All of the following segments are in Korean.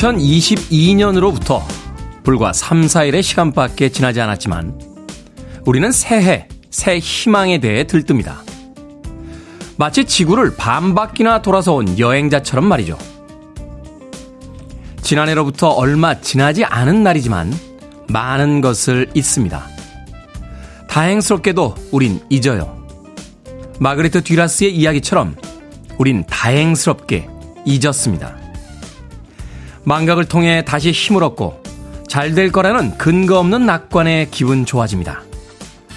2022년으로부터 불과 3, 4일의 시간밖에 지나지 않았지만 우리는 새해, 새 희망에 대해 들뜹니다. 마치 지구를 반바퀴나 돌아서 온 여행자처럼 말이죠. 지난해로부터 얼마 지나지 않은 날이지만 많은 것을 잊습니다. 다행스럽게도 우린 잊어요. 마그리트 듀라스의 이야기처럼 우린 다행스럽게 잊었습니다. 망각을 통해 다시 힘을 얻고 잘 될 거라는 근거 없는 낙관에 기분 좋아집니다.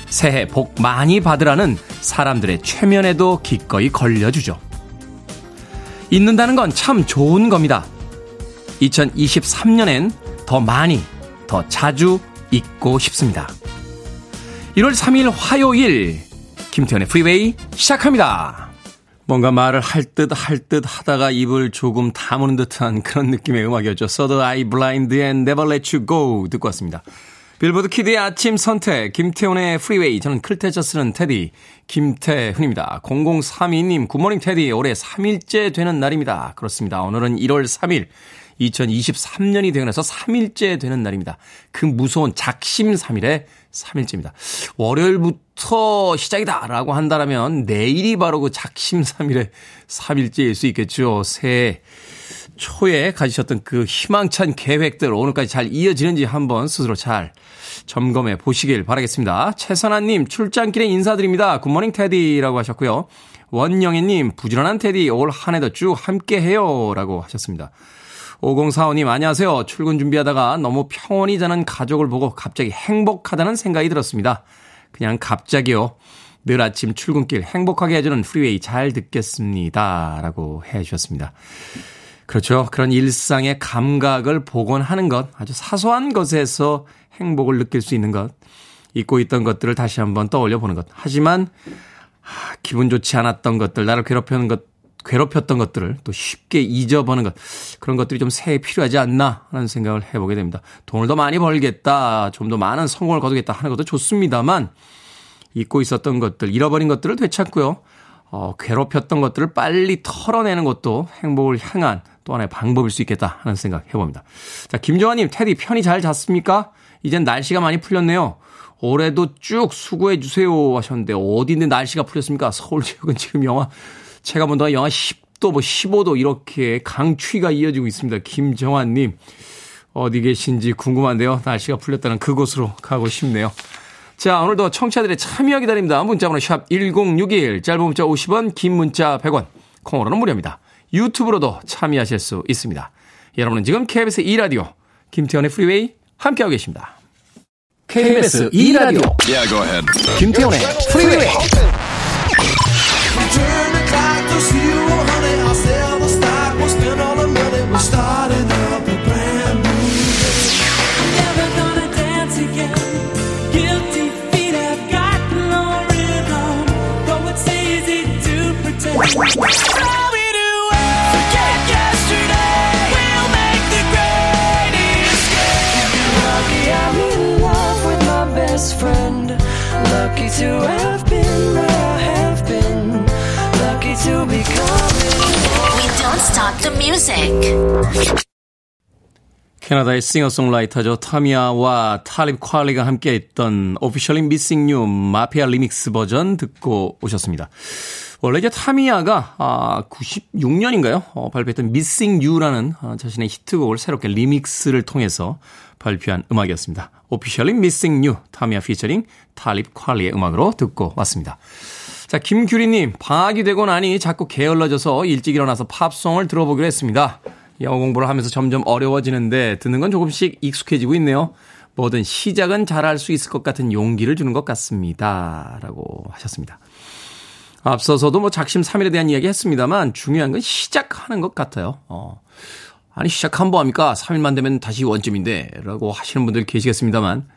새해 복 많이 받으라는 사람들의 최면에도 기꺼이 걸려주죠. 잊는다는 건 참 좋은 겁니다. 2023년엔 더 많이, 더 자주 잊고 싶습니다. 1월 3일 화요일, 김태훈의 프리웨이 시작합니다. 뭔가 말을 할 듯 할 듯 하다가 입을 조금 다무는 듯한 그런 느낌의 음악이었죠. Third Eye Blind의 Never Let You Go 듣고 왔습니다. 빌보드 kid의 아침 선택, 김태훈의 프리웨이. 저는 클 태 자 쓰는 테디, 김태훈입니다. 0032님, 굿모닝 테디. 올해 3일째 되는 날입니다. 그렇습니다. 오늘은 1월 3일. 2023년이 되고 나서 3일째 되는 날입니다. 그 무서운 작심 3일에 3일째입니다. 월요일부터 시작이다라고 한다면 내일이 바로 그 작심 3일에 3일째일 수 있겠죠. 새해 초에 가지셨던 그 희망찬 계획들 오늘까지 잘 이어지는지 한번 스스로 잘 점검해 보시길 바라겠습니다. 최선아님 출장길에 인사드립니다. 굿모닝 테디라고 하셨고요. 원영애님 부지런한 테디 올 한 해도 쭉 함께해요 라고 하셨습니다. 5045님, 안녕하세요. 출근 준비하다가 너무 평온히 자는 가족을 보고 갑자기 행복하다는 생각이 들었습니다. 그냥 갑자기요. 늘 아침 출근길 행복하게 해주는 프리웨이 잘 듣겠습니다. 라고 해 주셨습니다. 그렇죠. 그런 일상의 감각을 복원하는 것, 아주 사소한 것에서 행복을 느낄 수 있는 것, 잊고 있던 것들을 다시 한번 떠올려 보는 것. 하지만, 기분 좋지 않았던 것들, 나를 괴롭히는 것, 괴롭혔던 것들을 또 쉽게 잊어보는 것 그런 것들이 좀 새해 필요하지 않나 하는 생각을 해보게 됩니다. 돈을 더 많이 벌겠다, 좀 더 많은 성공을 거두겠다 하는 것도 좋습니다만 잊고 있었던 것들, 잃어버린 것들을 되찾고요. 어, 괴롭혔던 것들을 빨리 털어내는 것도 행복을 향한 또 하나의 방법일 수 있겠다 하는 생각 해봅니다. 자, 김정환님, 테디 편히 잘 잤습니까? 이젠 날씨가 많이 풀렸네요. 올해도 쭉 수고해 주세요 하셨는데 어디인데 날씨가 풀렸습니까? 서울 지역은 지금 영하 체감 온도가 영하 10도, 뭐 15도 이렇게 강추위가 이어지고 있습니다. 김정환님, 어디 계신지 궁금한데요. 날씨가 풀렸다는 그곳으로 가고 싶네요. 자, 오늘도 청취자들의 참여 기다립니다. 문자번호 샵 1061, 짧은 문자 50원, 긴 문자 100원, 콩으로는 무료입니다. 유튜브로도 참여하실 수 있습니다. 여러분은 지금 KBS 2라디오, 김태훈의 프리웨이 함께하고 계십니다. KBS 2라디오, yeah, 김태훈의 프리웨이 캐나다의 싱어송라이터죠. 타미야와 탈립 퀄리가 함께했던 Officially Missing You 마피아 리믹스 버전 듣고 오셨습니다. 원래 이제 타미야가 아 96년인가요? 어, 발표했던 Missing You라는 아, 자신의 히트곡을 새롭게 리믹스를 통해서 발표한 음악이었습니다. Officially Missing You 타미야 피처링 탈립 퀄리의 음악으로 듣고 왔습니다. 자, 김규리님, 방학이 되고 나니 자꾸 게을러져서 일찍 일어나서 팝송을 들어보기로 했습니다. 영어 공부를 하면서 점점 어려워지는데 듣는 건 조금씩 익숙해지고 있네요. 뭐든 시작은 잘할 수 있을 것 같은 용기를 주는 것 같습니다. 라고 하셨습니다. 앞서서도 뭐 작심 3일에 대한 이야기 했습니다만 중요한 건 시작하는 것 같아요. 어. 아니, 시작한 뭐 합니까? 3일만 되면 다시 원점인데. 라고 하시는 분들 계시겠습니다만.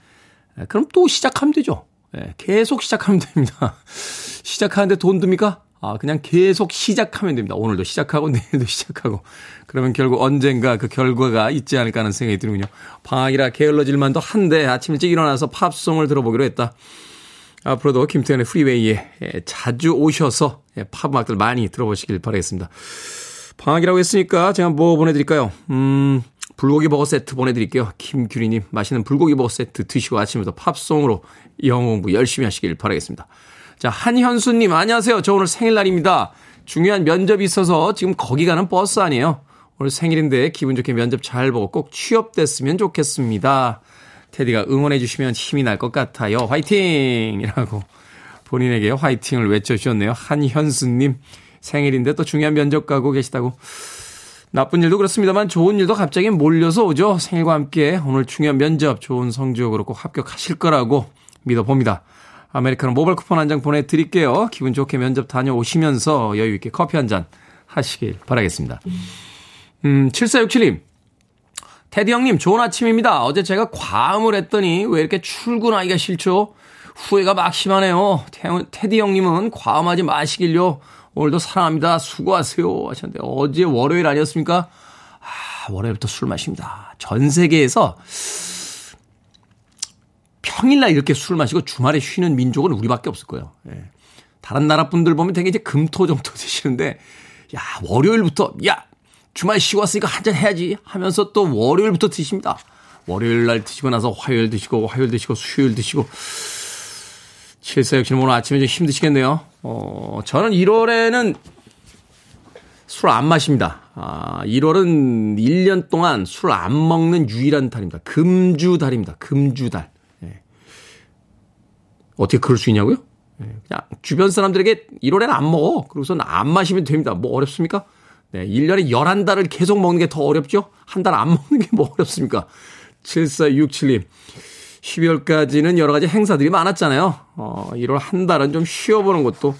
그럼 또 시작하면 되죠. 예, 계속 시작하면 됩니다. 시작하는데 돈 듭니까? 아, 그냥 계속 시작하면 됩니다. 오늘도 시작하고 내일도 시작하고. 그러면 결국 언젠가 그 결과가 있지 않을까 하는 생각이 드는군요. 방학이라 게을러질 만도 한데 아침 일찍 일어나서 팝송을 들어보기로 했다. 앞으로도 김태현의 프리웨이에 자주 오셔서 팝 음악들 많이 들어보시길 바라겠습니다. 방학이라고 했으니까 제가 뭐 보내드릴까요? 음, 불고기 버거 세트 보내드릴게요. 김규리님, 맛있는 불고기 버거 세트 드시고 아침부터 팝송으로 영어 공부 열심히 하시길 바라겠습니다. 자, 한현수님, 안녕하세요. 저 오늘 생일날입니다. 중요한 면접이 있어서 지금 거기 가는 버스 아니에요. 오늘 생일인데 기분 좋게 면접 잘 보고 꼭 취업됐으면 좋겠습니다. 테디가 응원해 주시면 힘이 날 것 같아요. 화이팅! 이라고 본인에게 화이팅을 외쳐주셨네요. 한현수님 생일인데 또 중요한 면접 가고 계시다고. 나쁜 일도 그렇습니다만 좋은 일도 갑자기 몰려서 오죠. 생일과 함께 오늘 중요한 면접 좋은 성적으로 꼭 합격하실 거라고 믿어봅니다. 아메리카노 모바일 쿠폰 한 장 보내드릴게요. 기분 좋게 면접 다녀오시면서 여유있게 커피 한 잔 하시길 바라겠습니다. 음, 7467님. 테디 형님, 좋은 아침입니다. 어제 제가 과음을 했더니 왜 이렇게 출근하기가 싫죠? 후회가 막 심하네요. 테디 형님은 과음하지 마시길요. 오늘도 사랑합니다. 수고하세요. 하셨는데 어제 월요일 아니었습니까? 아, 월요일부터 술 마십니다. 전 세계에서 평일날 이렇게 술 마시고 주말에 쉬는 민족은 우리밖에 없을 거예요. 예. 다른 나라 분들 보면 되게 이제 금토 정도 드시는데, 야, 월요일부터, 야, 주말 쉬고 왔으니까 한잔 해야지 하면서 또 월요일부터 드십니다. 월요일 날 드시고 나서 화요일 드시고, 화요일 드시고, 수요일 드시고, 7467님 오늘 아침에 좀 힘드시겠네요. 어, 저는 1월에는 술 안 마십니다. 아, 1월은 1년 동안 술 안 먹는 유일한 달입니다. 금주달입니다. 금주달. 예. 어떻게 그럴 수 있냐고요? 예. 그냥 주변 사람들에게 1월에는 안 먹어. 그러고서는 안 마시면 됩니다. 뭐 어렵습니까? 네, 1년에 11달을 계속 먹는 게 더 어렵죠? 한 달 안 먹는 게 뭐 어렵습니까? 7467님. 12월까지는 여러 가지 행사들이 많았잖아요. 어, 1월 한 달은 좀 쉬어보는 것도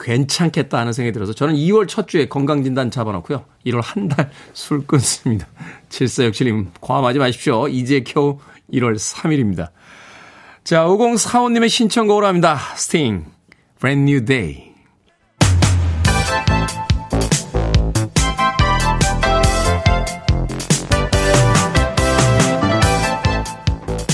괜찮겠다 하는 생각이 들어서 저는 2월 첫 주에 건강진단 잡아놓고요. 1월 한 달 술 끊습니다. 7467님, 과음하지 마십시오. 이제 겨우 1월 3일입니다. 자, 5045님의 신청곡으로 합니다. 스팅, Brand New Day.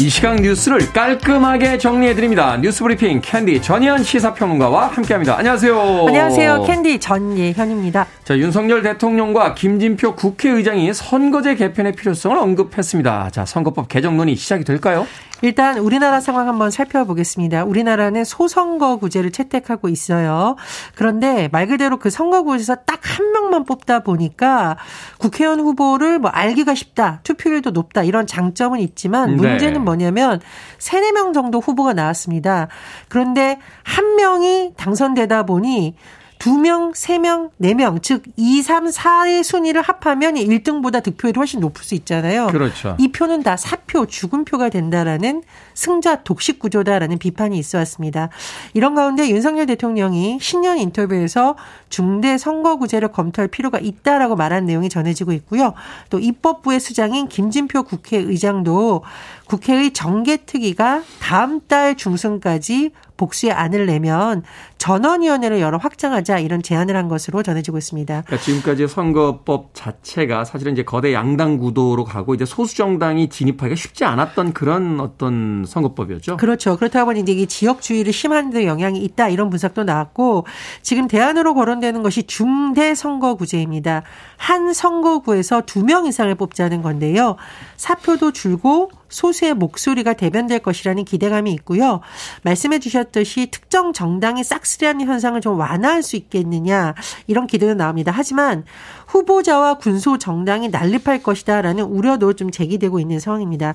이 시각 뉴스를 깔끔하게 정리해드립니다. 뉴스 브리핑 캔디 전예현 시사평론가와 함께합니다. 안녕하세요. 안녕하세요. 캔디 전예현입니다. 자, 윤석열 대통령과 김진표 국회의장이 선거제 개편의 필요성을 언급했습니다. 자, 선거법 개정 논의 시작이 될까요? 일단 우리나라 상황 한번 살펴보겠습니다. 우리나라는 소선거구제를 채택하고 있어요. 그런데 말 그대로 그 선거구에서 딱 한 명만 뽑다 보니까 국회의원 후보를 뭐 알기가 쉽다, 투표율도 높다 이런 장점은 있지만 네. 문제는 네. 뭐냐면 세네 명 정도 후보가 나왔습니다. 그런데 한 명이 당선되다 보니 두 명, 세 명, 네 명, 즉 2, 3, 4의 순위를 합하면 1등보다 득표율이 훨씬 높을 수 있잖아요. 그렇죠. 이 표는 다 사표, 죽은 표가 된다라는 승자 독식 구조다라는 비판이 있어 왔습니다. 이런 가운데 윤석열 대통령이 신년 인터뷰에서 중대 선거구제를 검토할 필요가 있다라고 말한 내용이 전해지고 있고요. 또 입법부의 수장인 김진표 국회의장도 국회의 정개특위가 다음 달 중순까지 복수의 안을 내면 전원위원회를 열어 확장하자 이런 제안을 한 것으로 전해지고 있습니다. 그러니까 지금까지 선거법 자체가 사실은 이제 거대 양당 구도로 가고 이제 소수 정당이 진입하기가 쉽지 않았던 그런 어떤 선거법이었죠. 그렇죠. 그렇다 보니 이제 지역주의를 심한 데 영향이 있다 이런 분석도 나왔고 지금 대안으로 거론되는 것이 중대 선거구제입니다. 한 선거구에서 두 명 이상을 뽑자는 건데요. 사표도 줄고 소수의 목소리가 대변될 것이라는 기대감이 있고요. 말씀해 주셨듯이 특정 정당이 싹쓸이하는 현상을 좀 완화할 수 있겠느냐 이런 기대도 나옵니다. 하지만 후보자와 군소 정당이 난립할 것이다라는 우려도 좀 제기되고 있는 상황입니다.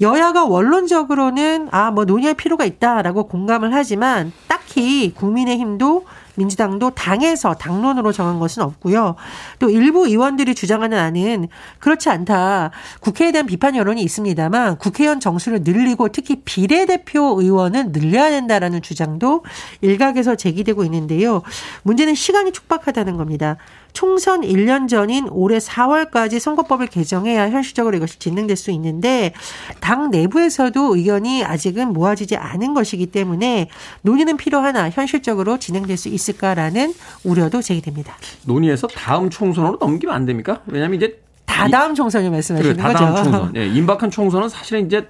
여야가 원론적으로는 아 뭐 논의할 필요가 있다라고 공감을 하지만 딱히 국민의힘도 민주당도 당에서 당론으로 정한 것은 없고요. 또 일부 의원들이 주장하는 안은 그렇지 않다. 국회에 대한 비판 여론이 있습니다만 국회의원 정수를 늘리고 특히 비례대표 의원은 늘려야 된다라는 주장도 일각에서 제기되고 있는데요. 문제는 시간이 촉박하다는 겁니다. 총선 1년 전인 올해 4월까지 선거법을 개정해야 현실적으로 이것이 진행될 수 있는데 당 내부에서도 의견이 아직은 모아지지 않은 것이기 때문에 논의는 필요하나 현실적으로 진행될 수 있을까라는 우려도 제기됩니다. 논의해서 다음 총선으로 넘기면 안 됩니까? 왜냐하면 이제 다다음 총선을 말씀하시는 그래, 다다음 거죠. 총선. 네, 임박한 총선은 사실은 이제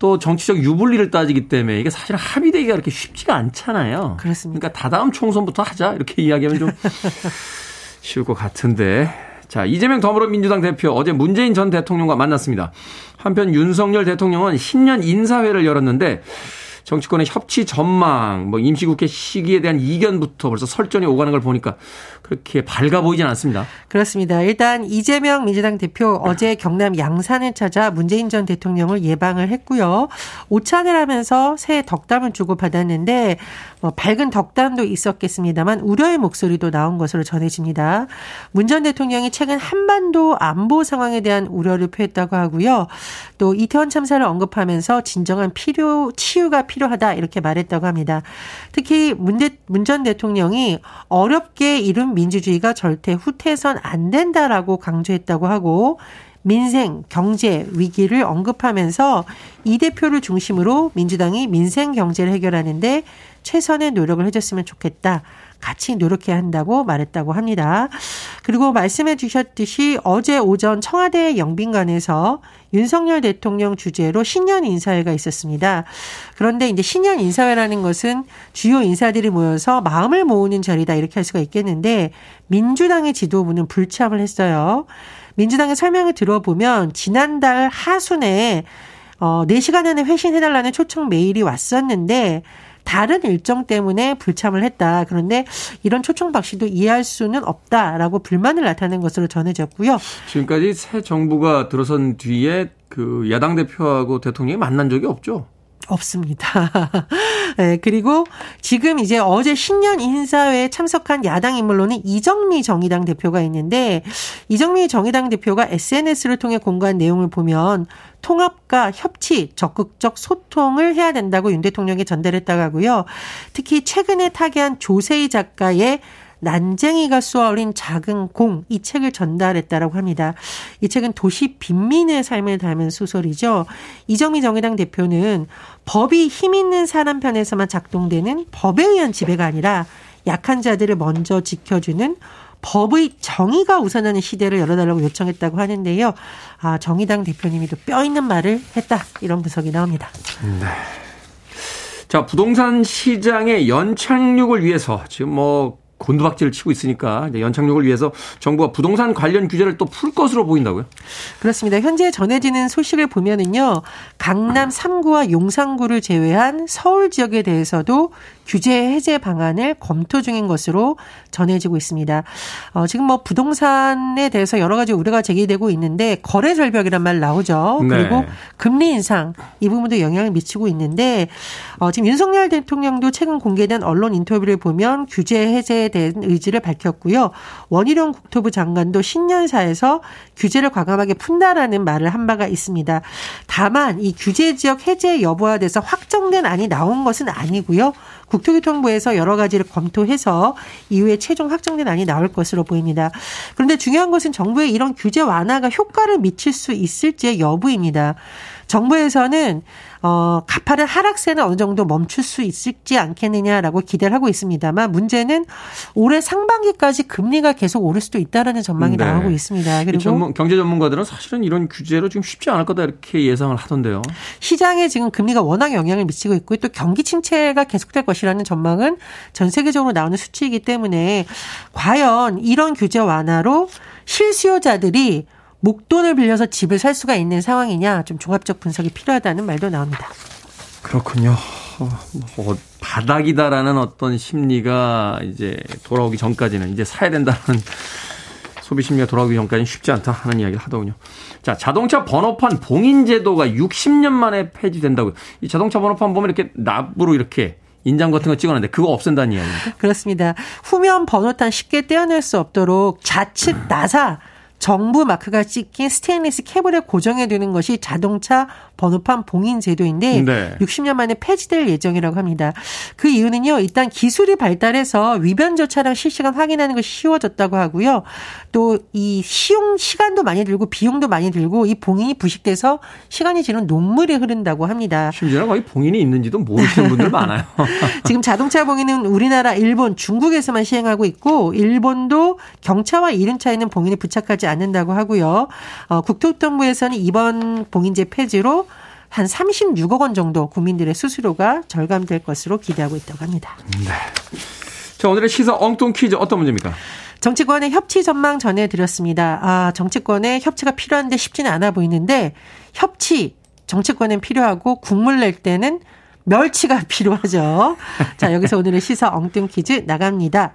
또 정치적 유불리를 따지기 때문에 이게 사실 합의되기가 그렇게 쉽지가 않잖아요. 그렇습니다. 그러니까 다다음 총선부터 하자 이렇게 이야기하면 좀 쉬울 것 같은데. 자, 이재명 더불어민주당 대표 어제 문재인 전 대통령과 만났습니다. 한편 윤석열 대통령은 신년 인사회를 열었는데 정치권의 협치 전망, 뭐 임시국회 시기에 대한 이견부터 벌써 설전이 오가는 걸 보니까 그렇게 밝아 보이진 않습니다. 그렇습니다. 일단 이재명 민주당 대표 어제 경남 양산을 찾아 문재인 전 대통령을 예방을 했고요. 오찬을 하면서 새해 덕담을 주고 받았는데 뭐 밝은 덕담도 있었겠습니다만 우려의 목소리도 나온 것으로 전해집니다. 문 전 대통령이 최근 한반도 안보 상황에 대한 우려를 표했다고 하고요. 또 이태원 참사를 언급하면서 진정한 필요 치유가 필요 하다 이렇게 말했다고 합니다. 특히 문 전 대통령이 어렵게 이룬 민주주의가 절대 후퇴선 안 된다라고 강조했다고 하고 민생, 경제 위기를 언급하면서 이 대표를 중심으로 민주당이 민생 경제를 해결하는데 최선의 노력을 해줬으면 좋겠다. 같이 노력해야 한다고 말했다고 합니다. 그리고 말씀해 주셨듯이 어제 오전 청와대 영빈관에서 윤석열 대통령 주재로 신년 인사회가 있었습니다. 그런데 이제 신년 인사회라는 것은 주요 인사들이 모여서 마음을 모으는 자리다 이렇게 할 수가 있겠는데 민주당의 지도부는 불참을 했어요. 민주당의 설명을 들어보면 지난달 하순에 어 4시간 안에 회신해달라는 초청 메일이 왔었는데 다른 일정 때문에 불참을 했다. 그런데 이런 초청 박 씨도 이해할 수는 없다라고 불만을 나타낸 것으로 전해졌고요. 지금까지 새 정부가 들어선 뒤에 그 야당 대표하고 대통령이 만난 적이 없죠. 없습니다. 네, 그리고 지금 이제 어제 신년 인사회에 참석한 야당 인물로는 이정미 정의당 대표가 있는데 이정미 정의당 대표가 SNS를 통해 공개한 내용을 보면 통합과 협치, 적극적 소통을 해야 된다고 윤 대통령에 전달했다고 하고요. 특히 최근에 타계한 조세희 작가의 난쟁이가 쏘아올린 작은 공 이 책을 전달했다라고 합니다. 이 책은 도시 빈민의 삶을 담은 소설이죠. 이정미 정의당 대표는 법이 힘 있는 사람 편에서만 작동되는 법에 의한 지배가 아니라 약한 자들을 먼저 지켜주는 법의 정의가 우선하는 시대를 열어달라고 요청했다고 하는데요. 아, 정의당 대표님이 또 뼈 있는 말을 했다. 이런 분석이 나옵니다. 네. 자, 부동산 시장의 연착륙을 위해서 지금 뭐 곤두박질을 치고 있으니까 연착륙을 위해서 정부가 부동산 관련 규제를 또 풀 것으로 보인다고요? 그렇습니다. 현재 전해지는 소식을 보면은요. 강남 3구와 용산구를 제외한 서울 지역에 대해서도 규제 해제 방안을 검토 중인 것으로 전해지고 있습니다. 어, 지금 뭐 부동산에 대해서 여러 가지 우려가 제기되고 있는데 거래 절벽이란 말 나오죠. 네. 그리고 금리 인상 이 부분도 영향을 미치고 있는데 어, 지금 윤석열 대통령도 최근 공개된 언론 인터뷰를 보면 규제 해제에 대한 의지를 밝혔고요. 원희룡 국토부 장관도 신년사에서 규제를 과감하게 푼다라는 말을 한 바가 있습니다. 다만 이 규제 지역 해제 여부와 대해서 확정된 안이 나온 것은 아니고요. 국토교통부에서 여러 가지를 검토해서 이후에 최종 확정된 안이 나올 것으로 보입니다. 그런데 중요한 것은 정부의 이런 규제 완화가 효과를 미칠 수 있을지의 여부입니다. 정부에서는 어, 가파른 하락세는 어느 정도 멈출 수 있을지 않겠느냐라고 기대를 하고 있습니다만 문제는 올해 상반기까지 금리가 계속 오를 수도 있다라는 전망이 네. 나오고 있습니다. 그리고 전문, 경제 전문가들은 사실은 이런 규제로 좀 쉽지 않을 거다 이렇게 예상을 하던데요. 시장에 지금 금리가 워낙 영향을 미치고 있고 또 경기 침체가 계속될 것이라는 전망은 전 세계적으로 나오는 수치이기 때문에 과연 이런 규제 완화로 실수요자들이 목돈을 빌려서 집을 살 수가 있는 상황이냐 좀 종합적 분석이 필요하다는 말도 나옵니다. 그렇군요. 어, 뭐 바닥이다라는 어떤 심리가 이제 돌아오기 전까지는 이제 사야 된다는 소비 심리가 돌아오기 전까지는 쉽지 않다 하는 이야기를 하더군요. 자, 자동차 번호판 봉인 제도가 60년 만에 폐지된다고요. 이 자동차 번호판 보면 이렇게 납으로 이렇게 인장 같은 거 찍어놨는데 그거 없앤다는 이야기입니까? 그렇습니다. 후면 번호판 쉽게 떼어낼 수 없도록 좌측 나사 정부 마크가 찍힌 스테인리스 캡을 고정해 두는 것이 자동차 번호판 봉인 제도인데 네. 60년 만에 폐지될 예정이라고 합니다. 그 이유는요. 일단 기술이 발달해서 위변조 차량 실시간 확인하는 것이 쉬워졌다고 하고요. 또 이 시용 시간도 많이 들고 비용도 많이 들고 이 봉인이 부식돼서 시간이 지는 녹물이 흐른다고 합니다. 심지어 거의 봉인이 있는지도 모르시는 분들 많아요. 지금 자동차 봉인은 우리나라, 일본, 중국에서만 시행하고 있고 일본도 경차와 이륜차에는 봉인이 부착하지 않는다고 하고요. 어, 국토교통부에서는 이번 봉인제 폐지로 한 36억 원 정도 국민들의 수수료가 절감될 것으로 기대하고 있다고 합니다. 네. 자, 오늘의 시사 엉뚱 퀴즈 어떤 문제입니까? 정치권의 협치 전망 전해드렸습니다. 아, 정치권에 협치가 필요한데 쉽지는 않아 보이는데 협치 정치권엔 필요하고 국물 낼 때는 멸치가 필요하죠. 자, 여기서 오늘의 시사 엉뚱 퀴즈 나갑니다.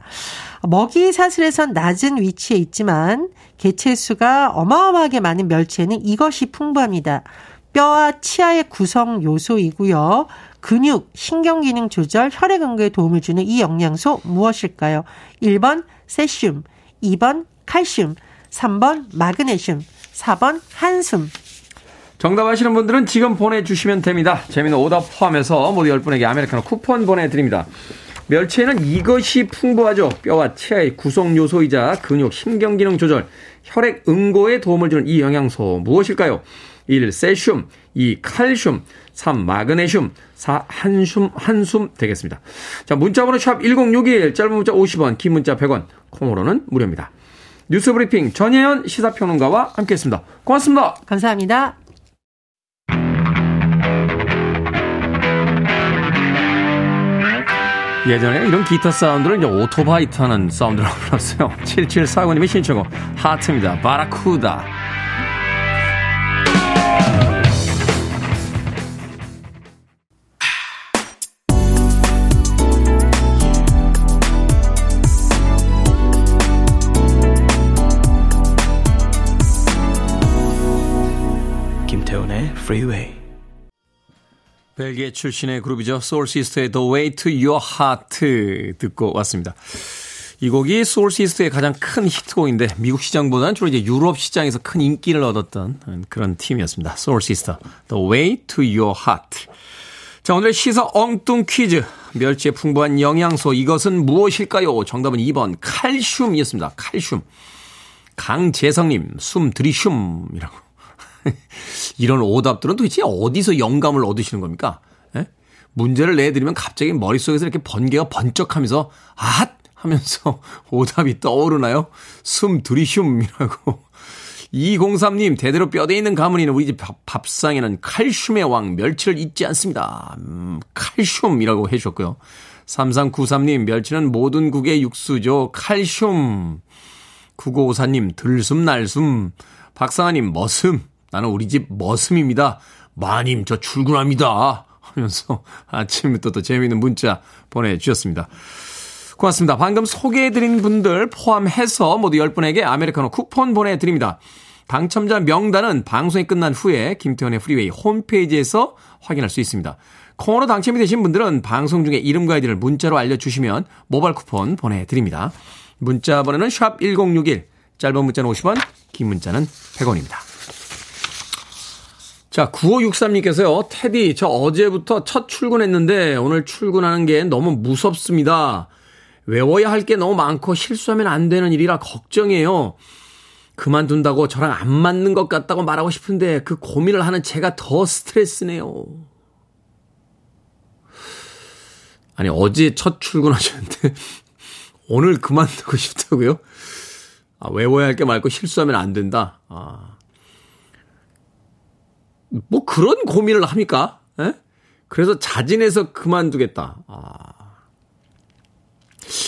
먹이 사슬에선 낮은 위치에 있지만 개체수가 어마어마하게 많은 멸치에는 이것이 풍부합니다. 뼈와 치아의 구성 요소이고요. 근육, 신경기능 조절, 혈액 응고에 도움을 주는 이 영양소 무엇일까요? 1번 세슘, 2번 칼슘, 3번 마그네슘, 4번 한숨. 정답 아시는 분들은 지금 보내주시면 됩니다. 재미는 오답 포함해서 모두 10분에게 아메리카노 쿠폰 보내드립니다. 멸치에는 이것이 풍부하죠. 뼈와 치아의 구성 요소이자 근육, 신경 기능 조절, 혈액 응고에 도움을 주는 이 영양소 무엇일까요? 1. 세슘, 2. 칼슘, 3. 마그네슘, 4. 한숨, 한숨 되겠습니다. 자, 문자번호 샵 1061, 짧은 문자 50원, 긴 문자 100원, 콩으로는 무료입니다. 뉴스 브리핑 전혜연 시사평론가와 함께했습니다. 고맙습니다. 감사합니다. 예전에 이런 기타 사운드를 이제 오토바이 타는 사운드라고 불렀어요. 7749님의 신청곡 하트입니다. 바라쿠다. 김태훈의 Freeway. 벨기에 출신의 그룹이죠. 소울시스터의 The Way to Your Heart 듣고 왔습니다. 이 곡이 소울시스터의 가장 큰 히트곡인데 미국 시장보다는 주로 이제 유럽 시장에서 큰 인기를 얻었던 그런 팀이었습니다. 소울시스터 The Way to Your Heart. 자, 오늘 시사 엉뚱 퀴즈. 멸치의 풍부한 영양소 이것은 무엇일까요? 정답은 2번 칼슘이었습니다. 칼슘. 강재성님 숨 들이슘이라고 이런 오답들은 도대체 어디서 영감을 얻으시는 겁니까? 예? 문제를 내드리면 갑자기 머릿속에서 이렇게 번개가 번쩍하면서 앗 하면서 오답이 떠오르나요? 숨 들이슘이라고. 203님, 대대로 뼈대 있는 가문이는 우리 집 밥, 상에는 칼슘의 왕, 멸치를 잊지 않습니다. 음, 칼슘이라고 해주셨고요. 3393님, 멸치는 모든 국의 육수죠. 칼슘. 9954님, 들숨, 날숨. 박상아님, 머슴. 나는 우리 집 머슴입니다. 마님, 저 출근합니다. 하면서 아침부터 또 재미있는 문자 보내주셨습니다. 고맙습니다. 방금 소개해드린 분들 포함해서 모두 10분에게 아메리카노 쿠폰 보내드립니다. 당첨자 명단은 방송이 끝난 후에 김태훈의 프리웨이 홈페이지에서 확인할 수 있습니다. 콩으로 당첨이 되신 분들은 방송 중에 이름과 아이디를 문자로 알려주시면 모바일 쿠폰 보내드립니다. 문자 번호는 샵 1061, 짧은 문자는 50원, 긴 문자는 100원입니다. 자, 9563님께서요, 테디, 저 어제부터 첫 출근했는데 오늘 출근하는 게 너무 무섭습니다. 외워야 할 게 너무 많고 실수하면 안 되는 일이라 걱정이에요. 그만둔다고 저랑 안 맞는 것 같다고 말하고 싶은데 그 고민을 하는 제가 더 스트레스네요. 아니, 어제 첫 출근하셨는데 오늘 그만두고 싶다고요? 아, 외워야 할 게 많고 실수하면 안 된다. 아. 뭐 그런 고민을 합니까? 에? 예? 그래서 자진해서 그만두겠다. 아.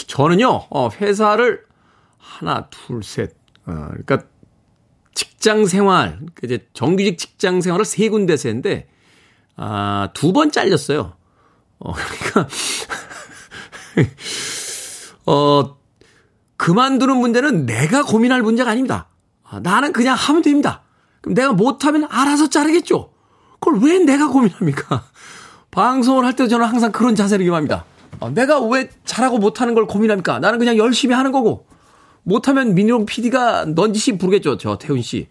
저는요, 어, 회사를 하나, 둘, 셋. 어, 그러니까 직장 생활, 그 이제 정규직 직장 생활을 세 군데서 했는데, 아, 두 번 잘렸어요. 어, 그러니까, 어, 그만두는 문제는 내가 고민할 문제가 아닙니다. 아, 나는 그냥 하면 됩니다. 그럼 내가 못하면 알아서 자르겠죠? 그걸 왜 내가 고민합니까? 방송을 할 때 저는 항상 그런 자세를 이용합니다. 어, 내가 왜 잘하고 못하는 걸 고민합니까? 나는 그냥 열심히 하는 거고. 못하면 민용 PD가 넌지시 부르겠죠. 저 태훈 씨.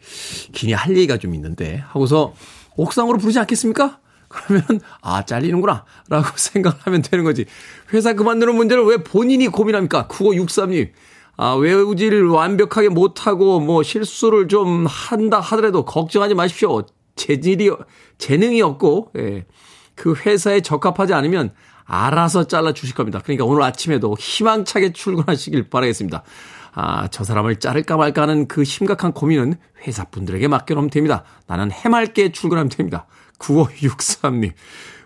기니 할 얘기가 좀 있는데. 하고서 옥상으로 부르지 않겠습니까? 그러면, 아, 잘리는구나. 라고 생각을 하면 되는 거지. 회사 그만두는 문제를 왜 본인이 고민합니까? 9563님. 아, 외우지를 완벽하게 못하고 뭐 실수를 좀 한다 하더라도 걱정하지 마십시오. 재질이, 재능이 없고, 예. 그 회사에 적합하지 않으면 알아서 잘라 주실 겁니다. 그러니까 오늘 아침에도 희망차게 출근하시길 바라겠습니다. 아, 저 사람을 자를까 말까 하는 그 심각한 고민은 회사 분들에게 맡겨놓으면 됩니다. 나는 해맑게 출근하면 됩니다. 9563님.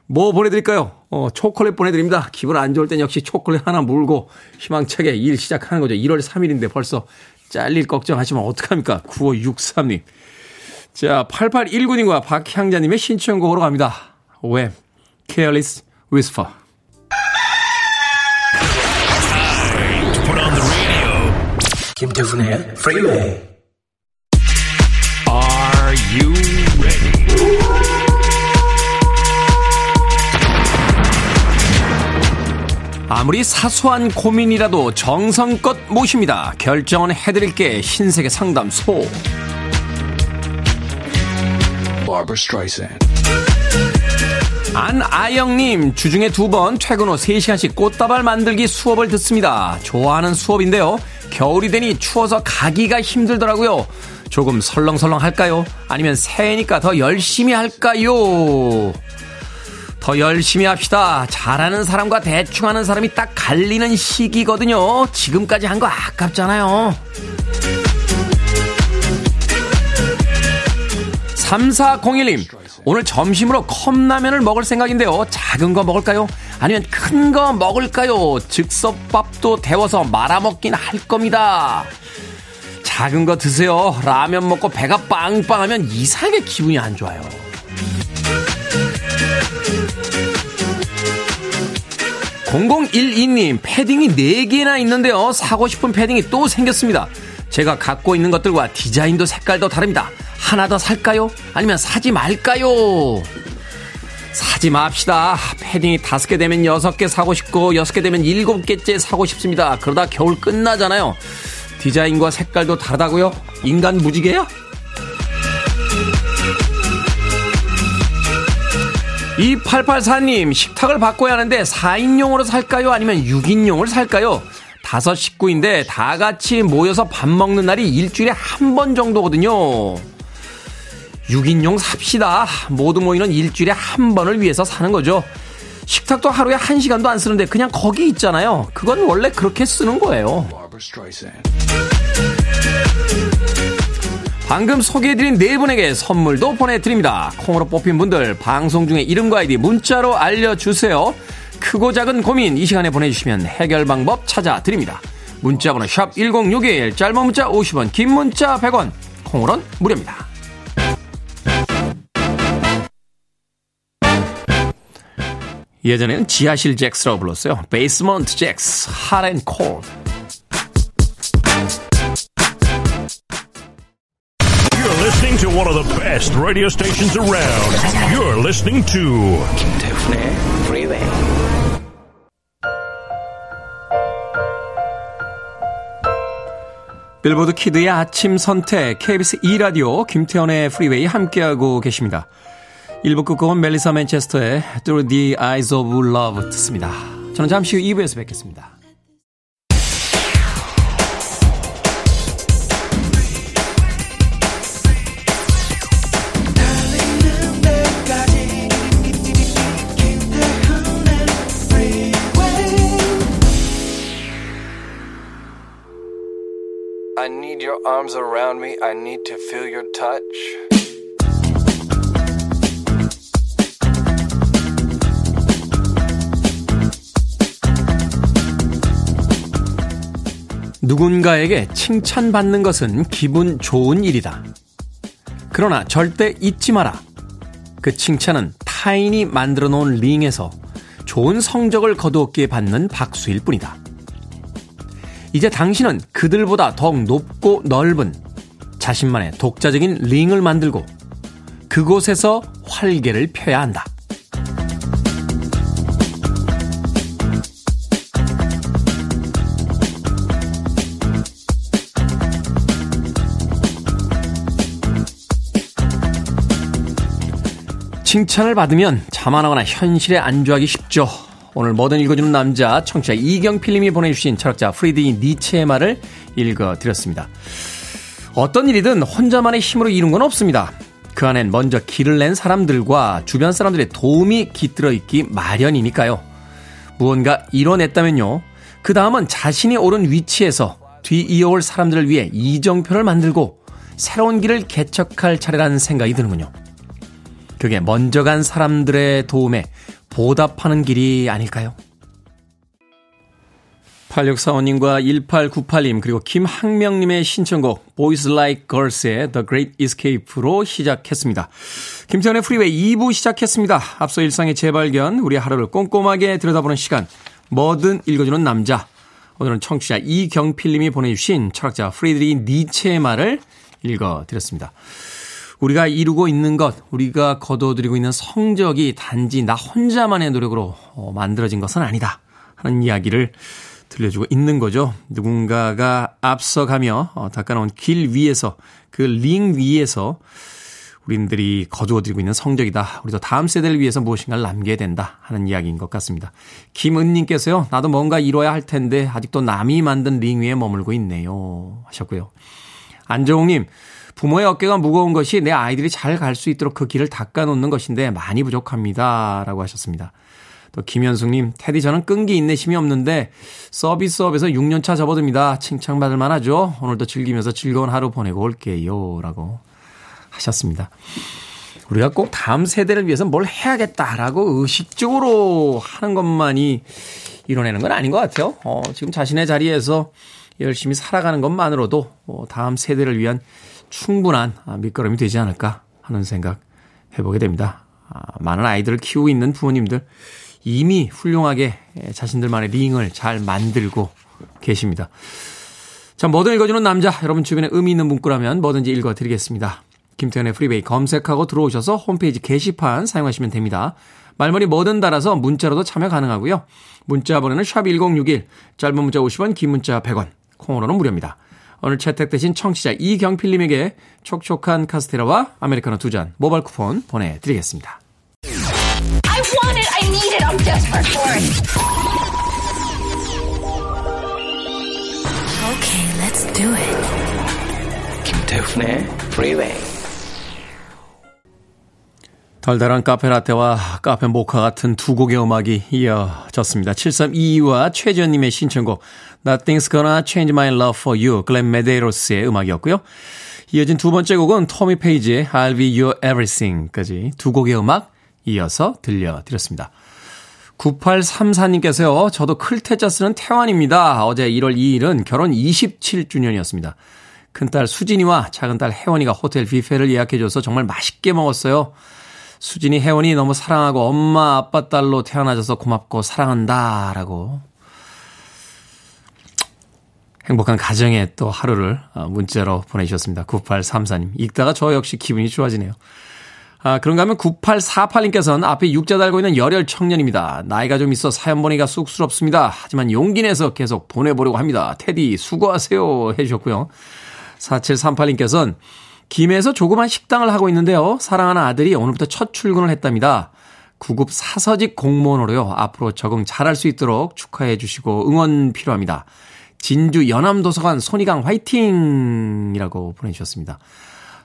뭐 보내드릴까요? 어, 초콜릿 보내드립니다. 기분 안 좋을 땐 역시 초콜릿 하나 물고 희망차게 일 시작하는 거죠. 1월 3일인데 벌써 잘릴 걱정하시면 어떡합니까? 9563님. 자, 8819님과 박향자님의 신청곡으로 갑니다. 왜? Careless Whisper. 김태훈의 Freeway. Are 아무리 사소한 고민이라도 정성껏 모십니다. 결정은 해드릴게 신세계 상담소. 안아영님, 주중에 두 번 퇴근 후 3시간씩 꽃다발 만들기 수업을 듣습니다. 좋아하는 수업인데요. 겨울이 되니 추워서 가기가 힘들더라고요. 조금 설렁설렁 할까요? 아니면 새해니까 더 열심히 할까요? 더 열심히 합시다. 잘하는 사람과 대충 하는 사람이 딱 갈리는 시기거든요. 지금까지 한 거 아깝잖아요. 3401님, 오늘 점심으로 컵라면을 먹을 생각인데요. 작은 거 먹을까요? 아니면 큰 거 먹을까요? 즉석밥도 데워서 말아먹긴 할 겁니다. 작은 거 드세요. 라면 먹고 배가 빵빵하면 이상하게 기분이 안 좋아요. 0012님, 패딩이 4개나 있는데요. 사고 싶은 패딩이 또 생겼습니다. 제가 갖고 있는 것들과 디자인도 색깔도 다릅니다. 하나 더 살까요? 아니면 사지 말까요? 사지 맙시다. 패딩이 다섯 개 되면 여섯 개 사고 싶고, 여섯 개 되면 일곱 개째 사고 싶습니다. 그러다 겨울 끝나잖아요. 디자인과 색깔도 다르다고요? 인간 무지개야? 2884님, 식탁을 바꿔야 하는데 4인용으로 살까요? 아니면 6인용을 살까요? 다섯 식구인데 다 같이 모여서 밥 먹는 날이 일주일에 한 번 정도거든요. 6인용 삽시다. 모두 모이는 일주일에 한 번을 위해서 사는 거죠. 식탁도 하루에 한 시간도 안 쓰는데 그냥 거기 있잖아요. 그건 원래 그렇게 쓰는 거예요. 방금 소개해드린 네 분에게 선물도 보내드립니다. 콩으로 뽑힌 분들 방송 중에 이름과 아이디 문자로 알려주세요. 크고 작은 고민 이 시간에 보내주시면 해결 방법 찾아드립니다. 문자번호 샵 1061 짧은 문자 50원 긴 문자 100원 콩으로는 무료입니다. 예전에는 지하실 잭스라고 불렀어요. 베이스먼트 잭스, 핫앤 콜드. One of the best radio stations around. You're listening to 김태훈의 Freeway. 빌보드 kid의 아침 선택 KBS 2 라디오 김태훈의 프리웨이 함께하고 계십니다. 1부 끝곡은 멜리사 맨체스터의 Through the Eyes of Love 듣습니다. 저는 잠시 후 2부에서 뵙겠습니다. Arms around me. I need to feel your touch. 누군가에게 칭찬받는 것은 기분 좋은 일이다. 그러나 절대 잊지 마라. 그 칭찬은 타인이 만들어 놓은 링에서 좋은 성적을 거두었기에 받는 박수일 뿐이다. 이제 당신은 그들보다 더욱 높고 넓은 자신만의 독자적인 링을 만들고 그곳에서 활개를 펴야 한다. 칭찬을 받으면 자만하거나 현실에 안주하기 쉽죠. 오늘 뭐든 읽어주는 남자 청취자 이경필님이 보내주신 철학자 프리드리 니체의 말을 읽어드렸습니다. 어떤 일이든 혼자만의 힘으로 이룬 건 없습니다. 그 안엔 먼저 길을 낸 사람들과 주변 사람들의 도움이 깃들어 있기 마련이니까요. 무언가 이뤄냈다면요. 그 다음은 자신이 오른 위치에서 뒤 이어올 사람들을 위해 이정표를 만들고 새로운 길을 개척할 차례라는 생각이 드는군요. 그게 먼저 간 사람들의 도움에 보답하는 길이 아닐까요? 8645님과 1898님 그리고 김학명님의 신청곡 Boys Like Girls의 The Great Escape로 시작했습니다. 김태훈의 프리웨이 2부 시작했습니다. 앞서 일상의 재발견, 우리 하루를 꼼꼼하게 들여다보는 시간, 뭐든 읽어주는 남자. 오늘은 청취자 이경필님이 보내주신 철학자 프리드리히 니체의 말을 읽어드렸습니다. 우리가 이루고 있는 것, 우리가 거둬들이고 있는 성적이 단지 나 혼자만의 노력으로 어, 만들어진 것은 아니다. 하는 이야기를 들려주고 있는 거죠. 누군가가 앞서가며 어, 닦아놓은 길 위에서 그 링 위에서 우리들이 거두어들이고 있는 성적이다. 우리도 다음 세대를 위해서 무엇인가를 남겨야 된다 하는 이야기인 것 같습니다. 김은님께서요. 나도 뭔가 이뤄야 할 텐데 아직도 남이 만든 링 위에 머물고 있네요 하셨고요. 안정욱님 부모의 어깨가 무거운 것이 내 아이들이 잘 갈 수 있도록 그 길을 닦아놓는 것인데 많이 부족합니다. 라고 하셨습니다. 또 김현숙님, 테디 저는 끈기 인내심이 없는데 서비스업에서 6년차 접어듭니다. 칭찬받을 만하죠. 오늘도 즐기면서 즐거운 하루 보내고 올게요. 라고 하셨습니다. 우리가 꼭 다음 세대를 위해서 뭘 해야겠다라고 의식적으로 하는 것만이 이뤄내는 건 아닌 것 같아요. 어, 지금 자신의 자리에서 열심히 살아가는 것만으로도 어, 다음 세대를 위한 충분한 밑거름이 되지 않을까 하는 생각 해보게 됩니다. 아, 많은 아이들을 키우고 있는 부모님들 이미 훌륭하게 자신들만의 링을 잘 만들고 계십니다. 자, 뭐든 읽어주는 남자. 여러분 주변에 의미 있는 문구라면 뭐든지 읽어드리겠습니다. 김태현의 프리베이 검색하고 들어오셔서 홈페이지 게시판 사용하시면 됩니다. 말머리 뭐든 달아서 문자로도 참여 가능하고요. 문자 번호는 샵1061, 짧은 문자 50원, 긴 문자 100원, 콩으로는 무료입니다. 오늘 채택되신 청취자 이경필님에게 촉촉한 카스테라와 아메리카노 두 잔 모바일 쿠폰 보내드리겠습니다. I want it. I need it. I'm desperate for it. Okay, let's do it. 김태훈의 Freeway. 달달한 카페라떼와 카페 모카 같은 두 곡의 음악이 이어졌습니다. 7322와 최지연님의 신청곡 Nothing's Gonna Change My Love For You 글렌 메데이로스의 음악이었고요. 이어진 두 번째 곡은 토미 페이지의 I'll Be Your Everything까지 두 곡의 음악 이어서 들려드렸습니다. 9834님께서요. 저도 클 태자 쓰는 태환입니다. 어제 1월 2일은 결혼 27주년이었습니다. 큰딸 수진이와 작은딸 혜원이가 호텔 뷔페를 예약해줘서 정말 맛있게 먹었어요. 수진이 혜원이 너무 사랑하고 엄마 아빠 딸로 태어나줘서 고맙고 사랑한다 라고 행복한 가정의 또 하루를 문자로 보내주셨습니다. 9834님. 읽다가 저 역시 기분이 좋아지네요. 아, 그런가 하면 9848님께서는 앞에 육자 달고 있는 열혈 청년입니다. 나이가 좀 있어 사연 보내기가 쑥스럽습니다. 하지만 용기 내서 계속 보내보려고 합니다. 테디, 수고하세요. 해주셨고요. 4738님께서는 김해에서 조그만 식당을 하고 있는데요. 사랑하는 아들이 오늘부터 첫 출근을 했답니다. 구급 사서직 공무원으로요. 앞으로 적응 잘할 수 있도록 축하해 주시고 응원 필요합니다. 진주 연암도서관 손이강 화이팅 이라고 보내주셨습니다.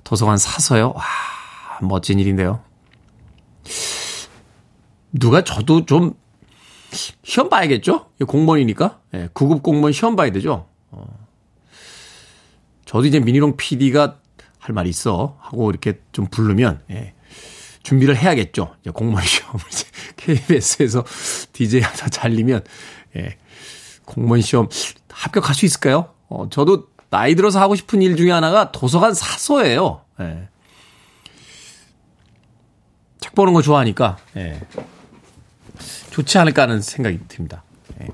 도서관 사서요? 와, 멋진 일인데요. 누가 저도 좀 시험 봐야겠죠? 공무원이니까. 네, 구급 공무원 시험 봐야 되죠. 어. 저도 이제 미니롱 PD가 할 말이 있어 하고 이렇게 좀 부르면 예, 준비를 해야겠죠. 이제 공무원 시험을 이제 KBS에서 DJ 하다 잘리면 예, 공무원 시험 합격할 수 있을까요? 어, 저도 나이 들어서 하고 싶은 일 중에 하나가 도서관 사서예요. 예. 책 보는 거 좋아하니까 예. 좋지 않을까 하는 생각이 듭니다. 예.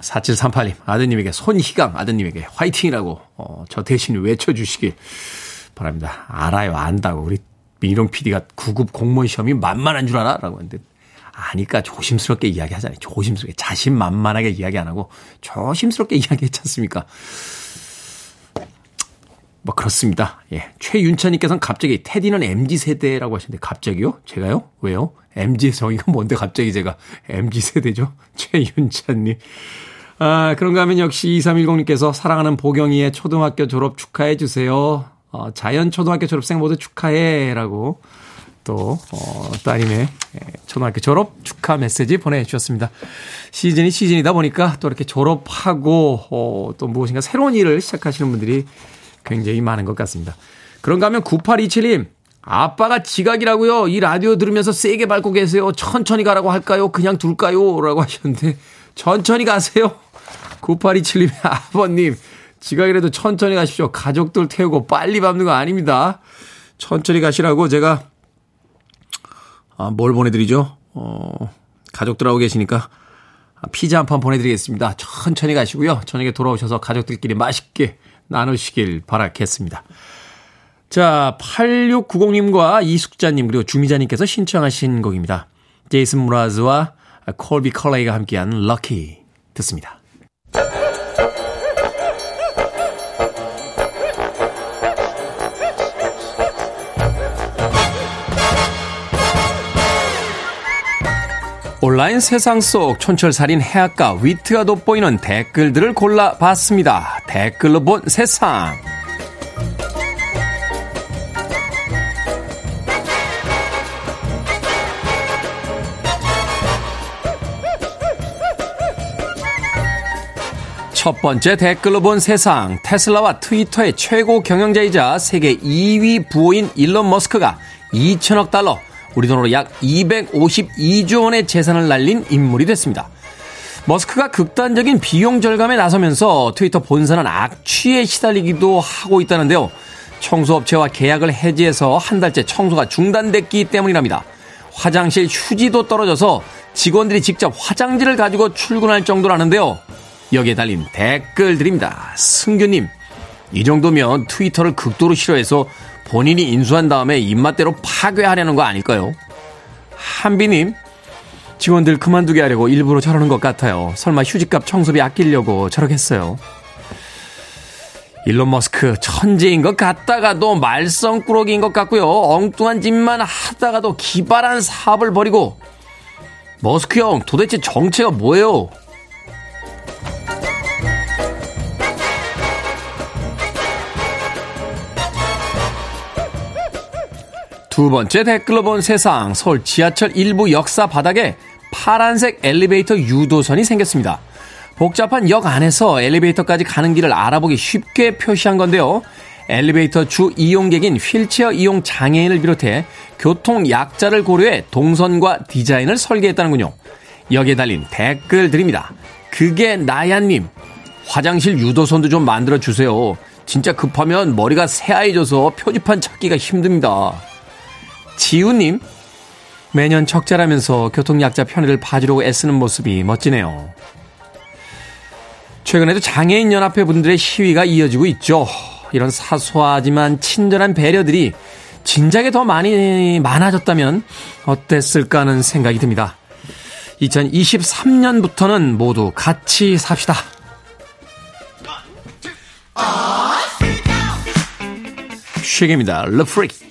4738님, 아드님에게 손희강 아드님에게 화이팅이라고 어, 저 대신 외쳐주시길 바랍니다. 알아요, 안다고. 우리 민롱 PD가 구급 공무원 시험이 만만한 줄 알아? 라고 했는데 아니까 조심스럽게 이야기하잖아요. 조심스럽게. 자신만만하게 이야기 안 하고 조심스럽게 이야기했지 않습니까? 뭐 그렇습니다. 예. 최윤찬님께서는 갑자기 테디는 MZ세대라고 하시는데 갑자기요? 제가요? 왜요? MZ 정의가 뭔데 갑자기 제가 MZ세대죠? 최윤찬님. 아, 그런가 하면 역시 2310님께서 사랑하는 보경이의 초등학교 졸업 축하해 주세요. 어, 자연 초등학교 졸업생 모두 축하해. 라고 또, 어, 따님의 예, 초등학교 졸업 축하 메시지 보내주셨습니다. 시즌이 시즌이다 보니까 또 이렇게 졸업하고, 어, 또 무엇인가 새로운 일을 시작하시는 분들이 굉장히 많은 것 같습니다. 그런가 하면 9827님, 아빠가 지각이라고요. 이 라디오 들으면서 세게 밟고 계세요. 천천히 가라고 할까요? 그냥 둘까요? 라고 하셨는데 천천히 가세요. 9827님의 아버님 지각이라도 천천히 가십시오. 가족들 태우고 빨리 밟는 거 아닙니다. 천천히 가시라고 제가 아, 뭘 보내드리죠? 어, 가족들하고 계시니까 피자 한 판 보내드리겠습니다. 천천히 가시고요. 저녁에 돌아오셔서 가족들끼리 맛있게 나누시길 바라겠습니다. 자, 8690님과 이숙자님 그리고 주미자님께서 신청하신 곡입니다. 제이슨 무라즈와 콜비 컬레이가 함께한 럭키 듣습니다. 온라인 세상 속 촌철살인 해악과 위트가 돋보이는 댓글들을 골라봤습니다. 댓글로 본 세상. 첫 번째 댓글로 본 세상. 테슬라와 트위터의 최고 경영자이자 세계 2위 부호인 일론 머스크가 2천억 달러, 우리 돈으로 약 252조 원의 재산을 날린 인물이 됐습니다. 머스크가 극단적인 비용 절감에 나서면서 트위터 본사는 악취에 시달리기도 하고 있다는데요. 청소업체와 계약을 해지해서 한 달째 청소가 중단됐기 때문이랍니다. 화장실 휴지도 떨어져서 직원들이 직접 화장지를 가지고 출근할 정도라는데요. 여기에 달린 댓글드립니다. 승규님, 이 정도면 트위터를 극도로 싫어해서 본인이 인수한 다음에 입맛대로 파괴하려는 거 아닐까요? 한비님, 직원들 그만두게 하려고 일부러 저러는 것 같아요. 설마 휴지값 청소비 아끼려고 저러겠어요. 일론 머스크 천재인 것 같다가도 말썽꾸러기인 것 같고요. 엉뚱한 짓만 하다가도 기발한 사업을 벌이고 머스크 형 도대체 정체가 뭐예요? 두 번째 댓글로 본 세상 서울 지하철 일부 역사 바닥에 파란색 엘리베이터 유도선이 생겼습니다. 복잡한 역 안에서 엘리베이터까지 가는 길을 알아보기 쉽게 표시한 건데요. 엘리베이터 주 이용객인 휠체어 이용 장애인을 비롯해 교통 약자를 고려해 동선과 디자인을 설계했다는군요. 여기에 달린 댓글들입니다. 그게 나야님. 화장실 유도선도 좀 만들어 주세요. 진짜 급하면 머리가 새하얘져서 표지판 찾기가 힘듭니다. 지우님, 매년 적자라면서 교통약자 편의를 봐주려고 애쓰는 모습이 멋지네요. 최근에도 장애인 연합회 분들의 시위가 이어지고 있죠. 이런 사소하지만 친절한 배려들이 진작에 더 많이 많아졌다면 어땠을까 하는 생각이 듭니다. 2023년부터는 모두 같이 삽시다. 쉐입니다 러프릭.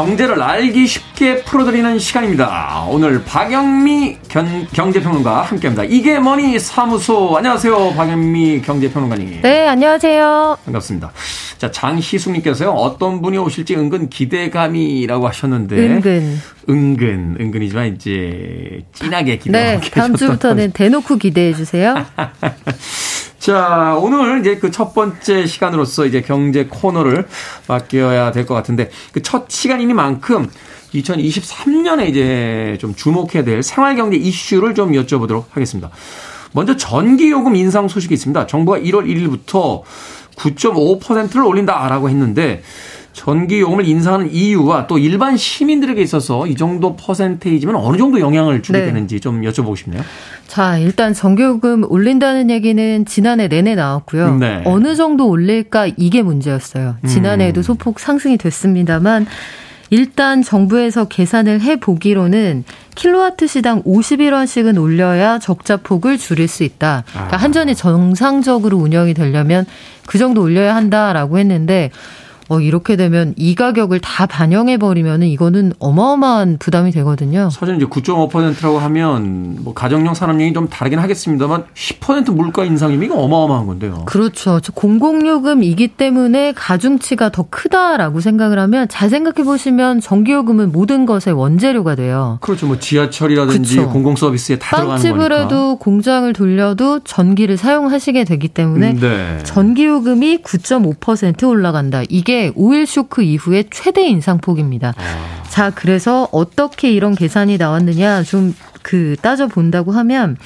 경제를 알기 쉽게 풀어드리는 시간입니다. 오늘 박영미 견, 경제평론가 함께합니다. 이게 뭐니 사무소 안녕하세요, 박영미 경제평론가님. 네, 안녕하세요. 반갑습니다. 자 장희숙님께서요 어떤 분이 오실지 은근 기대감이라고 하셨는데 은근 은근 은근이지만 이제 진하게 기대하고 네, 다음 주부터는 대놓고 기대해 주세요. 자, 오늘 이제 그 첫 번째 시간으로서 이제 경제 코너를 맡겨야 될 것 같은데 그 첫 시간이니만큼 2023년에 이제 좀 주목해야 될 생활경제 이슈를 좀 여쭤보도록 하겠습니다. 먼저 전기요금 인상 소식이 있습니다. 정부가 1월 1일부터 9.5%를 올린다라고 했는데 전기요금을 인상하는 이유와 또 일반 시민들에게 있어서 이 정도 퍼센테이지면 어느 정도 영향을 주게 네. 되는지 좀 여쭤보고 싶네요. 자, 일단 전기요금 올린다는 얘기는 지난해 내내 나왔고요. 네. 어느 정도 올릴까 이게 문제였어요. 지난해에도 음. 소폭 상승이 됐습니다만 일단 정부에서 계산을 해 보기로는 킬로와트 시당 51원씩은 올려야 적자 폭을 줄일 수 있다. 그러니까 한전이 정상적으로 운영이 되려면 그 정도 올려야 한다라고 했는데 어, 이렇게 되면 이 가격을 다 반영해 버리면은 이거는 어마어마한 부담이 되거든요. 사실 이제 9.5%라고 하면 뭐 가정용 산업용이 좀 다르긴 하겠습니다만 10% 물가 인상이면 이거 어마어마한 건데요. 그렇죠. 저 공공요금이기 때문에 가중치가 더 크다라고 생각을 하면 잘 생각해 보시면 전기요금은 모든 것의 원재료가 돼요. 그렇죠. 뭐 지하철이라든지 그쵸. 공공 서비스에 다 들어가는 빵집을 거니까. 해도 공장을 돌려도 전기를 사용하시게 되기 때문에 네. 전기요금이 9.5% 올라간다. 이게 오일 쇼크 이후의 최대 인상폭입니다. 아. 자, 그래서 어떻게 이런 계산이 나왔느냐 좀 그 따져 본다고 하면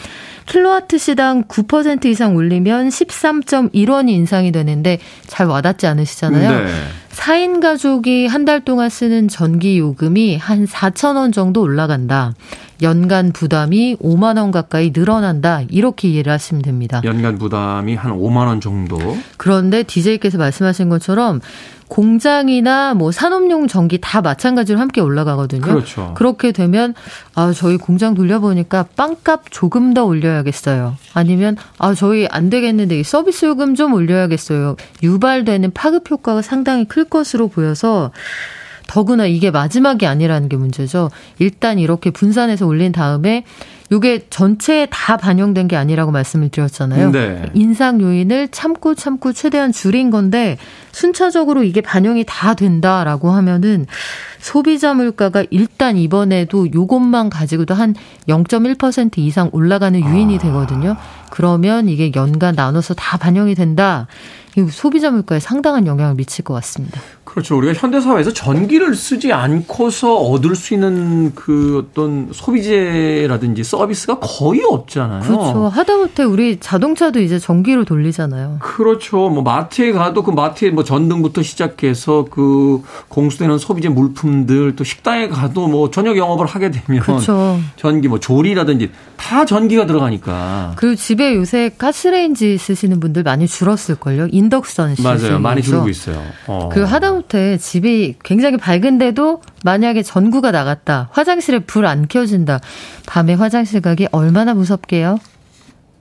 킬로와트 시당 9% 이상 올리면 13.1원이 인상이 되는데 잘 와닿지 않으시잖아요. 네. 4인 가족이 한 달 동안 쓰는 전기 요금이 한 4천 원 정도 올라간다. 연간 부담이 5만 원 가까이 늘어난다. 이렇게 이해를 하시면 됩니다. 연간 부담이 한 5만 원 정도. 그런데 DJ께서 말씀하신 것처럼 공장이나 뭐 산업용 전기 다 마찬가지로 함께 올라가거든요. 그렇죠. 그렇게 되면 아 저희 공장 돌려보니까 빵값 조금 더 올려야겠어요. 아니면 아 저희 안 되겠는데 이 서비스 요금 좀 올려야겠어요. 유발되는 파급 효과가 상당히 클 것으로 보여서 더구나 이게 마지막이 아니라는 게 문제죠. 일단 이렇게 분산해서 올린 다음에 요게 전체에 다 반영된 게 아니라고 말씀을 드렸잖아요. 네. 인상 요인을 참고 참고 최대한 줄인 건데 순차적으로 이게 반영이 다 된다라고 하면은 소비자 물가가 일단 이번에도 요것만 가지고도 한 0.1% 이상 올라가는 유인이 되거든요. 그러면 이게 연간 나눠서 다 반영이 된다. 이 소비자 물가에 상당한 영향을 미칠 것 같습니다. 그렇죠. 우리가 현대 사회에서 전기를 쓰지 않고서 얻을 수 있는 그 어떤 소비재라든지 서비스가 거의 없잖아요. 그렇죠. 하다못해 우리 자동차도 이제 전기로 돌리잖아요. 그렇죠. 뭐 마트에 가도 그 마트에 뭐 전등부터 시작해서 그 공수되는 소비재 물품들 또 식당에 가도 뭐 저녁 영업을 하게 되면 그렇죠. 전기 뭐 조리라든지 다 전기가 들어가니까 그리고 집에 요새 가스레인지 쓰시는 분들 많이 줄었을걸요. 인덕션 맞아요. 쓰시는 많이 거죠. 줄고 있어요. 어. 그리고 하다못해 집이 굉장히 밝은데도 만약에 전구가 나갔다. 화장실에 불 안 켜진다. 밤에 화장실 가기 얼마나 무섭게요?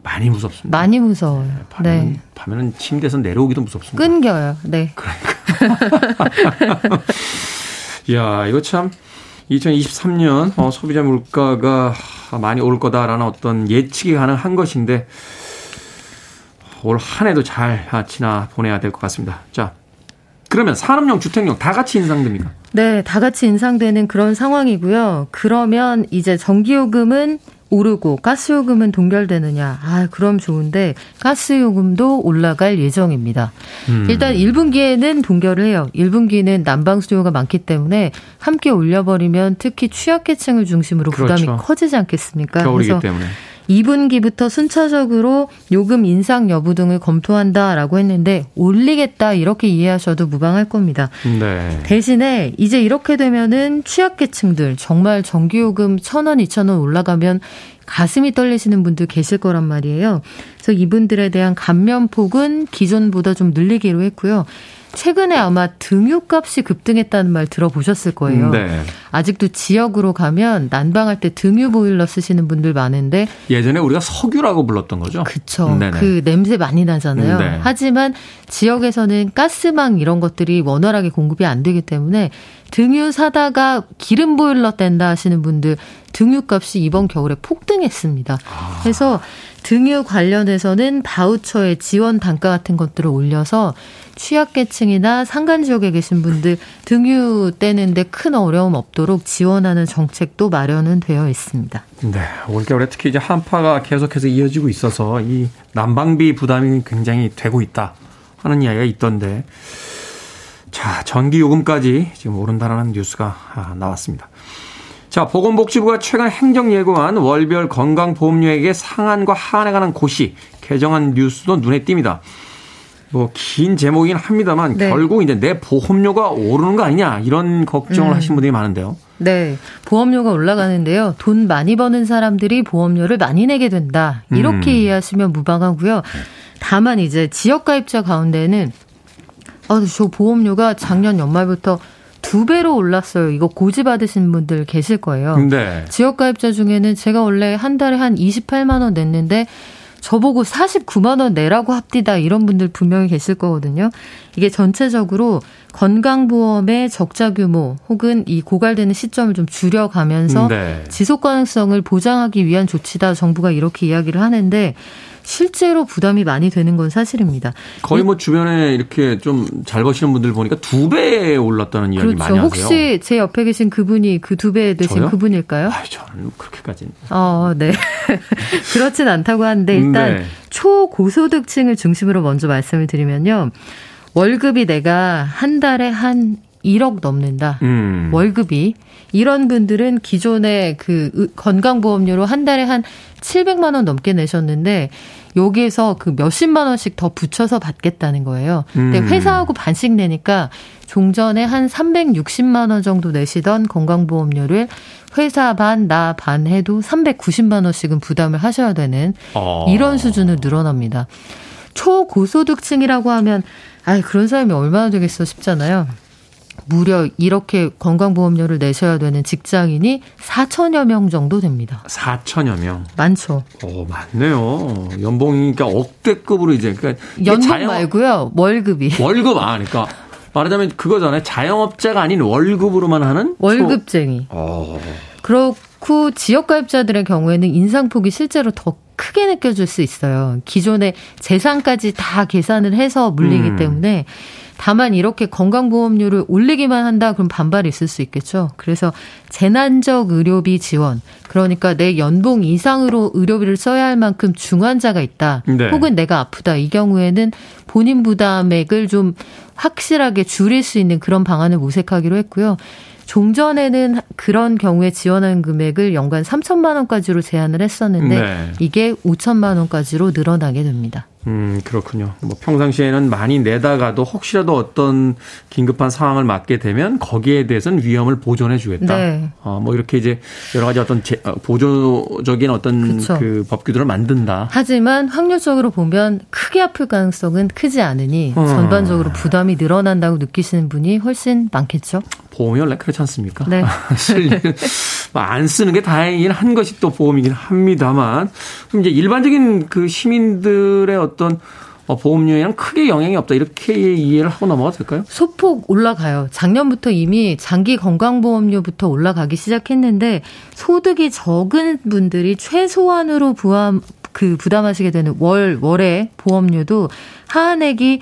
많이 무섭습니다. 많이 무서워요. 밤에는, 네. 밤에는 침대에서 내려오기도 무섭습니다. 끊겨요. 네. 이야, 이거 참 2023년 어, 소비자 물가가 많이 오를 거다라는 어떤 예측이 가능한 것인데 올 한 해도 잘 지나 보내야 될 것 같습니다. 자, 그러면 산업용, 주택용 다 같이 인상됩니까? 네, 다 같이 인상되는 그런 상황이고요. 그러면 이제 전기요금은 오르고 가스요금은 동결되느냐? 아, 그럼 좋은데 가스요금도 올라갈 예정입니다. 음. 일단 1분기에는 동결을 해요. 1분기는 난방 수요가 많기 때문에 함께 올려버리면 특히 취약계층을 중심으로 부담이 그렇죠. 커지지 않겠습니까? 겨울이기 그래서 때문에. 2분기부터 순차적으로 요금 인상 여부 등을 검토한다라고 했는데 올리겠다 이렇게 이해하셔도 무방할 겁니다. 네. 대신에 이제 이렇게 되면은 취약계층들 정말 전기요금 천 원, 이천 원 올라가면 가슴이 떨리시는 분들 계실 거란 말이에요. 그래서 이분들에 대한 감면폭은 기존보다 좀 늘리기로 했고요. 최근에 아마 등유값이 급등했다는 말 들어보셨을 거예요. 네. 아직도 지역으로 가면 난방할 때 등유 보일러 쓰시는 분들 많은데 예전에 우리가 석유라고 불렀던 거죠. 그쵸. 네네. 그 냄새 많이 나잖아요. 네. 하지만 지역에서는 가스망 이런 것들이 원활하게 공급이 안 되기 때문에 등유 사다가 기름 보일러 뗀다 하시는 분들 등유 값이 이번 겨울에 폭등했습니다. 아. 그래서 등유 관련해서는 바우처의 지원 단가 같은 것들을 올려서 취약계층이나 산간 지역에 계신 분들 등유 떼는데 큰 어려움 없도록 지원하는 정책도 마련은 되어 있습니다. 네. 올겨울에 특히 이제 한파가 계속해서 이어지고 있어서 이 난방비 부담이 굉장히 되고 있다 하는 이야기가 있던데 자, 전기 요금까지 지금 오른다라는 뉴스가 아, 나왔습니다. 자, 보건복지부가 최근 행정 예고한 월별 건강보험료액의 상한과 하한에 관한 고시 개정한 뉴스도 눈에 띕니다. 뭐 긴 제목이긴 합니다만 네. 결국 이제 내 보험료가 오르는 거 아니냐 이런 걱정을 음. 하신 분들이 많은데요. 네. 보험료가 올라가는데요. 돈 많이 버는 사람들이 보험료를 많이 내게 된다. 이렇게 음. 이해하시면 무방하고요. 다만 이제 지역가입자 가운데는 아, 저 보험료가 작년 연말부터 두 배로 올랐어요. 이거 고지 받으신 분들 계실 거예요. 네. 지역 가입자 중에는 제가 원래 한 달에 한 28만 원 냈는데 저보고 49만 원 내라고 합디다 이런 분들 분명히 계실 거거든요. 이게 전체적으로 건강보험의 적자 규모 혹은 이 고갈되는 시점을 좀 줄여가면서 네. 지속 가능성을 보장하기 위한 조치다 정부가 이렇게 이야기를 하는데 실제로 부담이 많이 되는 건 사실입니다. 거의 뭐 주변에 이렇게 좀 잘 버시는 분들 보니까 두배 올랐다는 이야기 그렇죠. 많이 하세요. 혹시 제 옆에 계신 그분이 그 두 배 되신 저요? 그분일까요? 아, 저는 그렇게까지는. 어, 네. 그렇진 않다고 하는데 일단 네. 초고소득층을 중심으로 먼저 말씀을 드리면요. 월급이 내가 한 달에 한 1억 넘는다. 음. 월급이 이런 분들은 기존에 그 의- 건강보험료로 한 달에 한 700만 원 넘게 내셨는데 여기에서 그 몇십만 원씩 더 붙여서 받겠다는 거예요. 근데 음. 회사하고 반씩 내니까 종전에 한 360만 원 정도 내시던 건강보험료를 회사 반, 나 반 해도 390만 원씩은 부담을 하셔야 되는 어. 이런 수준으로 늘어납니다. 초고소득층이라고 하면 아 그런 사람이 얼마나 되겠어 싶잖아요. 무려 이렇게 건강보험료를 내셔야 되는 직장인이 4천여 명 정도 됩니다. 4천여 명. 많죠. 어, 많네요. 연봉이 그러니까 억대급으로 이제 그러니까 연봉 자영- 말고요. 월급이. 월급 아 그러니까 말하자면 그거잖아요. 자영업자가 아닌 월급으로만 하는 월급쟁이. 어. 그렇고 지역가입자들의 경우에는 인상폭이 실제로 더 크게 느껴질 수 있어요. 기존의 재산까지 다 계산을 해서 물리기 음. 때문에 다만 이렇게 건강보험료를 올리기만 한다 그럼 반발이 있을 수 있겠죠. 그래서 재난적 의료비 지원 그러니까 내 연봉 이상으로 의료비를 써야 할 만큼 중환자가 있다. 네. 혹은 내가 아프다. 이 경우에는 본인 부담액을 좀 확실하게 줄일 수 있는 그런 방안을 모색하기로 했고요. 종전에는 그런 경우에 지원하는 금액을 연간 3천만 원까지로 제한을 했었는데 네. 이게 5천만 원까지로 늘어나게 됩니다. 음, 그렇군요. 뭐 평상시에는 많이 내다가도 혹시라도 어떤 긴급한 상황을 맞게 되면 거기에 대해서는 위험을 보존해 주겠다. 네. 어, 뭐 이렇게 이제 여러 가지 어떤 제, 어, 보조적인 어떤 그쵸. 그 법규들을 만든다. 하지만 확률적으로 보면 크게 아플 가능성은 크지 않으니 음. 전반적으로 부담이 늘어난다고 느끼시는 분이 훨씬 많겠죠. 보험이 원래 그렇지 않습니까? 네. 안 쓰는 게 다행이긴 한 것이 또 보험이긴 합니다만 그럼 이제 일반적인 그 시민들의 어떤 어, 보험료에는 크게 영향이 없다 이렇게 이해를 하고 넘어가도 될까요? 소폭 올라가요. 작년부터 이미 장기 건강보험료부터 올라가기 시작했는데 소득이 적은 분들이 최소한으로 부담 그 부담하시게 되는 월 월의 보험료도 하한액이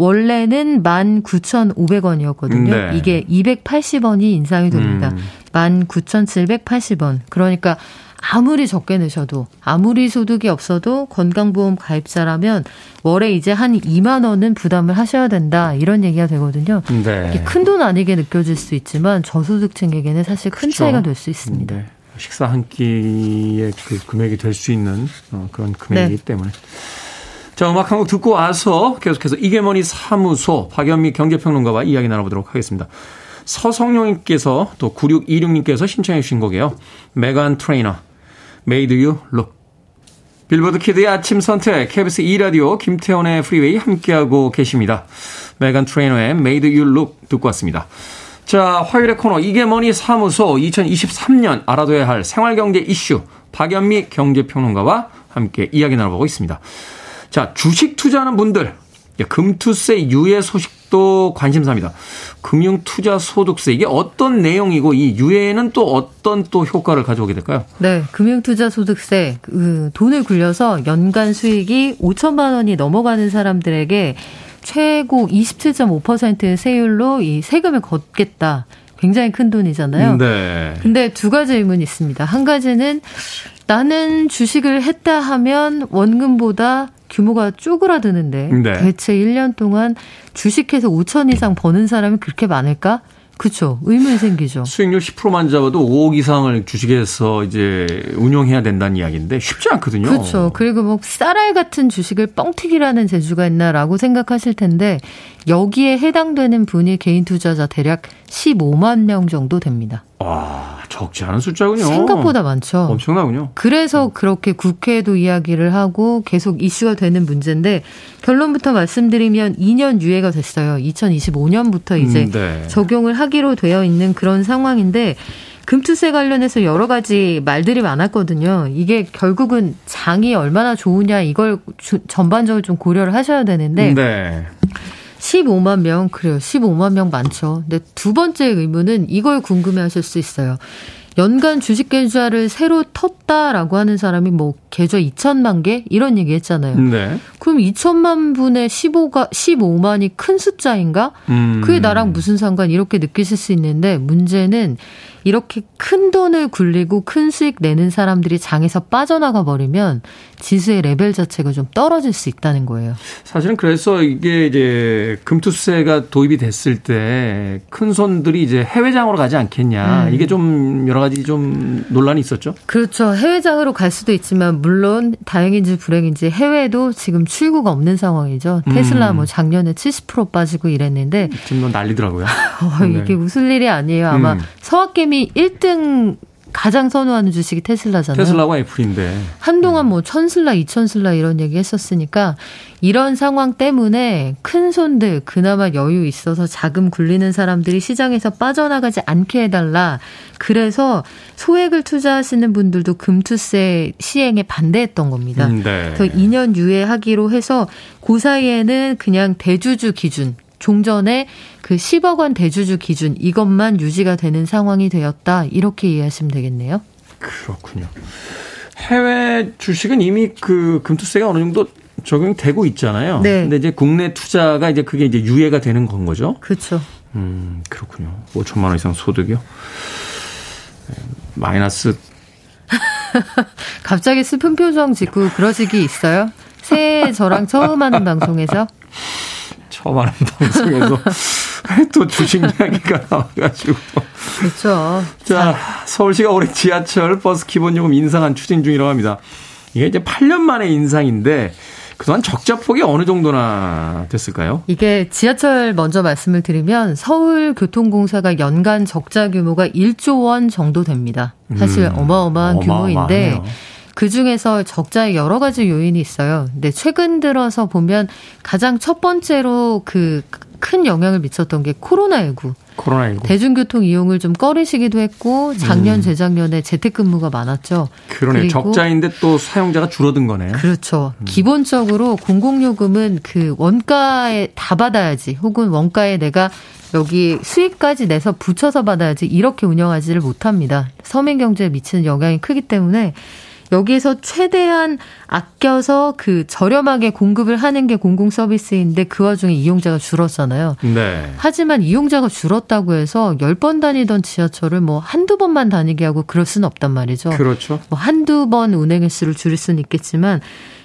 원래는 19,500원이었거든요. 네. 이게 280원이 인상이 됩니다. 음. 19,780원. 그러니까 아무리 적게 내셔도 아무리 소득이 없어도 건강보험 가입자라면 월에 이제 한 2만 원은 부담을 하셔야 된다 이런 얘기가 되거든요. 네. 이게 큰돈 아니게 느껴질 수 있지만 저소득층에게는 사실 큰 그렇죠. 차이가 될 수 있습니다. 네. 식사 한 끼의 그 금액이 될 수 있는 어, 그런 금액이기 네. 때문에. 자, 음악 한 곡 듣고 와서 계속해서 이게 머니 사무소 박연미 경제평론가와 이야기 나눠보도록 하겠습니다. 서성용님께서 또 9626님께서 신청해 주신 곡이에요. 메간 트레이너, Made You Look. 빌보드 키드의 아침 선택, KBS 2라디오, 김태훈의 프리웨이 함께하고 계십니다. 메간 트레이너의 Made You Look 듣고 왔습니다. 자, 화요일의 코너, 이게 뭐니 사무소 2023년 알아둬야 할 생활경제 이슈, 박연미 경제평론가와 함께 이야기 나눠보고 있습니다. 자, 주식 투자하는 분들, 예, 금투세 유예 소식도 관심사입니다. 금융투자소득세, 이게 어떤 내용이고, 이 유예는 또 어떤 또 효과를 가져오게 될까요? 네, 금융투자소득세 그 돈을 굴려서 연간 수익이 5천만 원이 넘어가는 사람들에게 최고 27.5% 세율로 이 세금을 걷겠다. 굉장히 큰 돈이잖아요. 네. 근데 두 가지 의문이 있습니다. 한 가지는 나는 주식을 했다 하면 원금보다 규모가 쪼그라드는데 네. 대체 1년 동안 주식해서 5천 이상 버는 사람이 그렇게 많을까? 그쵸. 의문이 생기죠. 수익률 10%만 잡아도 5억 이상을 주식에서 이제 운용해야 된다는 이야기인데 쉽지 않거든요. 그렇죠. 그리고 뭐 쌀알 같은 주식을 뻥튀기라는 재주가 있나라고 생각하실 텐데 여기에 해당되는 분이 개인 투자자 대략 15만 명 정도 됩니다. 와, 저 적지 않은 숫자군요. 생각보다 많죠. 엄청나군요. 그래서 그렇게 국회에도 이야기를 하고 계속 이슈가 되는 문제인데 결론부터 말씀드리면 2년 유예가 됐어요. 2025년부터 이제 음, 네. 적용을 하기로 되어 있는 그런 상황인데 금투세 관련해서 여러 가지 말들이 많았거든요. 이게 결국은 장이 얼마나 좋으냐 이걸 주- 전반적으로 좀 고려를 하셔야 되는데 네. 15만 명, 그래요. 15만 명 많죠. 근데 두 번째 의문은 이걸 궁금해 하실 수 있어요. 연간 주식 계좌를 새로 텄다라고 하는 사람이 뭐 계좌 2천만 개? 이런 얘기 했잖아요. 네. 그럼 2천만 분의 15가, 15만이 큰 숫자인가? 음. 그게 나랑 무슨 상관 이렇게 느끼실 수 있는데 문제는 이렇게 큰 돈을 굴리고 큰 수익 내는 사람들이 장에서 빠져나가 버리면 지수의 레벨 자체가 좀 떨어질 수 있다는 거예요. 사실은 그래서 이게 이제 금투세가 도입이 됐을 때 큰 손들이 이제 해외장으로 가지 않겠냐. 음. 이게 좀 여러 가지 좀 논란이 있었죠. 그렇죠. 해외장으로 갈 수도 있지만 물론 다행인지 불행인지 해외도 지금 출구가 없는 상황이죠. 테슬라 음. 뭐 작년에 70% 빠지고 이랬는데 지금 뭐 난리더라고요. 어, 네. 이게 웃을 일이 아니에요. 아마 음. 서학 개미 1등 가장 선호하는 주식이 테슬라잖아요. 테슬라와 애플인데. 한동안 뭐 천슬라, 이천슬라 이런 얘기 했었으니까 이런 상황 때문에 큰 손들 그나마 여유 있어서 자금 굴리는 사람들이 시장에서 빠져나가지 않게 해달라. 그래서 소액을 투자하시는 분들도 금투세 시행에 반대했던 겁니다. 음, 네. 그래서 2년 유예하기로 해서 그 사이에는 그냥 대주주 기준 종전에 그 10억 원 대주주 기준 이것만 유지가 되는 상황이 되었다. 이렇게 이해하시면 되겠네요. 그렇군요. 해외 주식은 이미 그 금투세가 어느 정도 적용이 되고 있잖아요. 네. 근데 이제 국내 투자가 이제 그게 이제 유예가 되는 건 거죠. 그렇죠. 음, 그렇군요. 5천만 원 이상 소득이요. 네, 마이너스 갑자기 슬픈 표정 짓고 그러시기 있어요? 새해 저랑 처음 하는 방송에서 처음 하는 방송에서 또 주식 이야기가 나와가지고. 그렇죠. 자, 서울시가 올해 지하철 버스 기본 요금 인상안 추진 중이라고 합니다. 이게 이제 8년 만에 인상인데 그동안 적자 폭이 어느 정도나 됐을까요? 이게 지하철 먼저 말씀을 드리면 서울교통공사가 연간 적자 규모가 1조 원 정도 됩니다. 사실 음, 어마어마한 규모인데 어마어마하네요. 그 중에서 적자의 여러 가지 요인이 있어요. 근데 최근 들어서 보면 가장 첫 번째로 그 큰 영향을 미쳤던 게 코로나19. 코로나19. 대중교통 이용을 좀 꺼리시기도 했고 작년 재작년에 재택근무가 많았죠. 음. 그러네요. 그리고 적자인데 또 사용자가 줄어든 거네요. 그렇죠. 기본적으로 공공요금은 그 원가에 다 받아야지, 혹은 원가에 내가 여기 수익까지 내서 붙여서 받아야지 이렇게 운영하지를 못합니다. 서민 경제에 미치는 영향이 크기 때문에 여기에서 최대한 아껴서 그 저렴하게 공급을 하는 게 공공 서비스인데 그 와중에 이용자가 줄었잖아요. 네. 하지만 이용자가 줄었다고 해서 10번 다니던 지하철을 뭐 한두 번만 다니게 하고 그럴 수는 없단 말이죠. 그렇죠. 뭐 한두 번 운행 횟수를 줄일 수는 있겠지만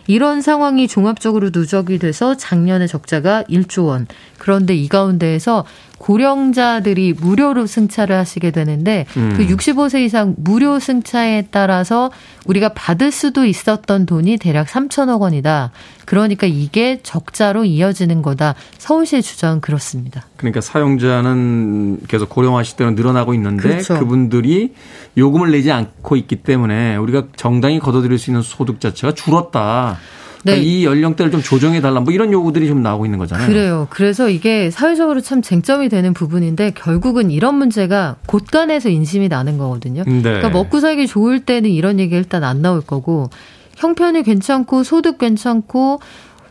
이런 상황이 종합적으로 누적이 돼서 작년에 적자가 1조 원. 그런데 이 가운데에서 고령자들이 무료로 승차를 하시게 되는데 음. 그 65세 이상 무료 승차에 따라서 우리가 받을 수도 있었던 돈이 대략 3천억 원이다. 그러니까 이게 적자로 이어지는 거다. 서울시의 주장은 그렇습니다. 그러니까 사용자는 계속 고령화 시대로 늘어나고 있는데 그렇죠. 그분들이 요금을 내지 않고 있기 때문에 우리가 정당히 걷어들일 수 있는 소득 자체가 줄었다. 그러니까 네. 이 연령대를 좀 조정해 달라. 뭐 이런 요구들이 좀 나오고 있는 거잖아요. 그래요. 그래서 이게 사회적으로 참 쟁점이 되는 부분인데 결국은 이런 문제가 곳간에서 인심이 나는 거거든요. 네. 그러니까 먹고 살기 좋을 때는 이런 얘기 일단 안 나올 거고 형편이 괜찮고 소득 괜찮고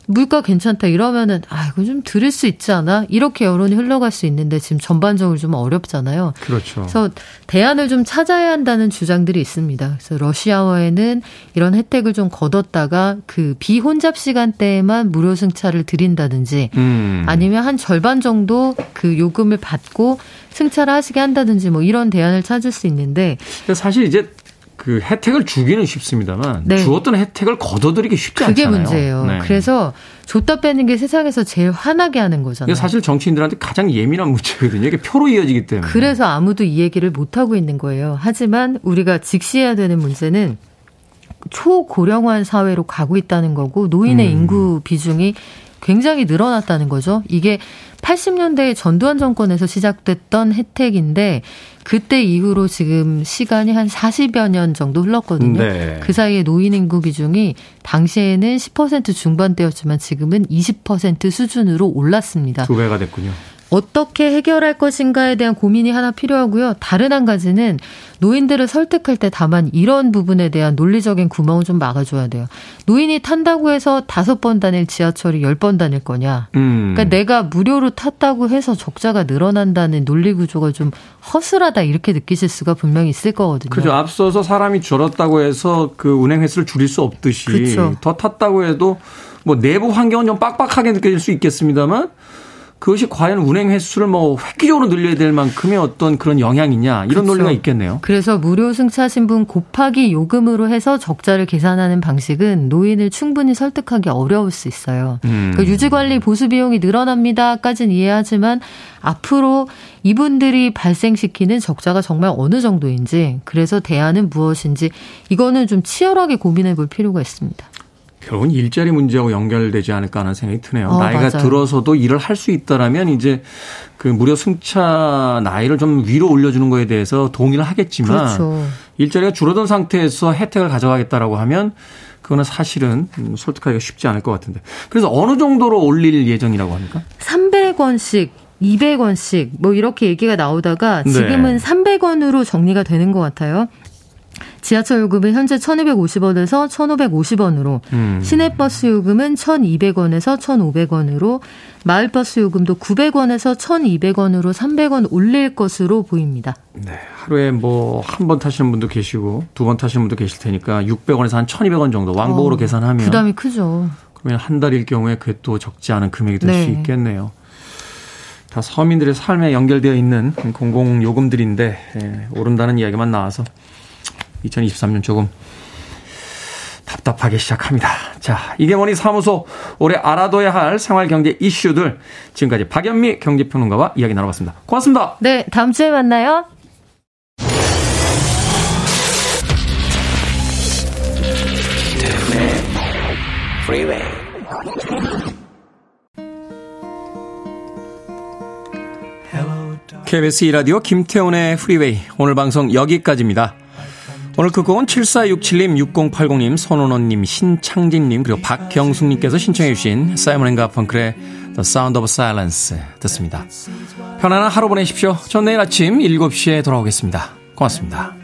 물가 괜찮다 이러면은 아 이거 좀 들을 수 있지 않아? 이렇게 여론이 흘러갈 수 있는데 지금 전반적으로 좀 어렵잖아요. 그렇죠. 그래서 대안을 좀 찾아야 한다는 주장들이 있습니다. 그래서 러시아어에는 이런 혜택을 좀 거뒀다가 그 비혼잡 시간대에만 무료 승차를 드린다든지 음. 아니면 한 절반 정도 그 요금을 받고 승차를 하시게 한다든지 뭐 이런 대안을 찾을 수 있는데 사실 이제 그 혜택을 주기는 쉽습니다만 네. 주었던 혜택을 걷어들이기 쉽지 그게 않잖아요. 문제예요. 네. 그래서 줬다 빼는 게 세상에서 제일 화나게 하는 거잖아요. 사실 정치인들한테 가장 예민한 문제거든요. 이게 표로 이어지기 때문에. 그래서 아무도 이 얘기를 못 하고 있는 거예요. 하지만 우리가 직시해야 되는 문제는 초고령화 사회로 가고 있다는 거고 노인의 음. 인구 비중이 굉장히 늘어났다는 거죠. 이게 80년대 전두환 정권에서 시작됐던 혜택인데 그때 이후로 지금 시간이 한 40여 년 정도 흘렀거든요. 네. 그 사이에 노인 인구 비중이 당시에는 10% 중반대였지만 지금은 20% 수준으로 올랐습니다. 두 배가 됐군요. 어떻게 해결할 것인가에 대한 고민이 하나 필요하고요. 다른 한 가지는 노인들을 설득할 때 다만 이런 부분에 대한 논리적인 구멍을 좀 막아줘야 돼요. 노인이 탄다고 해서 다섯 번 다닐 지하철이 열 번 다닐 거냐. 음. 그러니까 내가 무료로 탔다고 해서 적자가 늘어난다는 논리 구조가 좀 허술하다 이렇게 느끼실 수가 분명히 있을 거거든요. 그죠. 앞서서 사람이 줄었다고 해서 그 운행 횟수를 줄일 수 없듯이 그쵸. 더 탔다고 해도 뭐 내부 환경은 좀 빡빡하게 느껴질 수 있겠습니다만 그것이 과연 운행 횟수를 뭐 획기적으로 늘려야 될 만큼의 어떤 그런 영향이냐 이런 그쵸. 논리가 있겠네요. 그래서 무료 승차 신분 곱하기 요금으로 해서 적자를 계산하는 방식은 노인을 충분히 설득하기 어려울 수 있어요. 음. 그러니까 유지 관리 보수 비용이 늘어납니다까지는 이해하지만 앞으로 이분들이 발생시키는 적자가 정말 어느 정도인지 그래서 대안은 무엇인지 이거는 좀 치열하게 고민해 볼 필요가 있습니다. 결국은 일자리 문제하고 연결되지 않을까 하는 생각이 드네요. 어, 나이가 맞아요. 들어서도 일을 할 수 있다라면 이제 그 무료 승차 나이를 좀 위로 올려주는 거에 대해서 동의를 하겠지만 그렇죠. 일자리가 줄어든 상태에서 혜택을 가져가겠다라고 하면 그거는 사실은 음, 설득하기가 쉽지 않을 것 같은데. 그래서 어느 정도로 올릴 예정이라고 합니까? 300원씩 200원씩 뭐 이렇게 얘기가 나오다가 네. 지금은 300원으로 정리가 되는 것 같아요. 지하철 요금은 현재 1,250원에서 1,550원으로, 음. 시내버스 요금은 1,200원에서 1,500원으로, 마을버스 요금도 900원에서 1,200원으로 300원 올릴 것으로 보입니다. 네. 하루에 뭐 한 번 타시는 분도 계시고 두 번 타시는 분도 계실 테니까 600원에서 한 1,200원 정도 왕복으로 어, 계산하면 부담이 크죠. 그러면 한 달일 경우에 그게 또 적지 않은 금액이 될수 네. 있겠네요. 다 서민들의 삶에 연결되어 있는 공공 요금들인데 예, 오른다는 이야기만 나와서 2023년 조금 답답하게 시작합니다. 자, 이게 뭐니 사무소 올해 알아둬야 할 생활 경제 이슈들 지금까지 박연미 경제평론가와 이야기 나눠봤습니다. 고맙습니다. 네, 다음 주에 만나요. KBS 2라디오 김태훈의 프리웨이 오늘 방송 여기까지입니다. 오늘 끝곡은 7467님, 6080님, 손원호님, 신창진님 그리고 박경숙님께서 신청해 주신 사이먼 앤 가펑클의 The Sound of Silence 듣습니다. 편안한 하루 보내십시오. 전 내일 아침 7시에 돌아오겠습니다. 고맙습니다.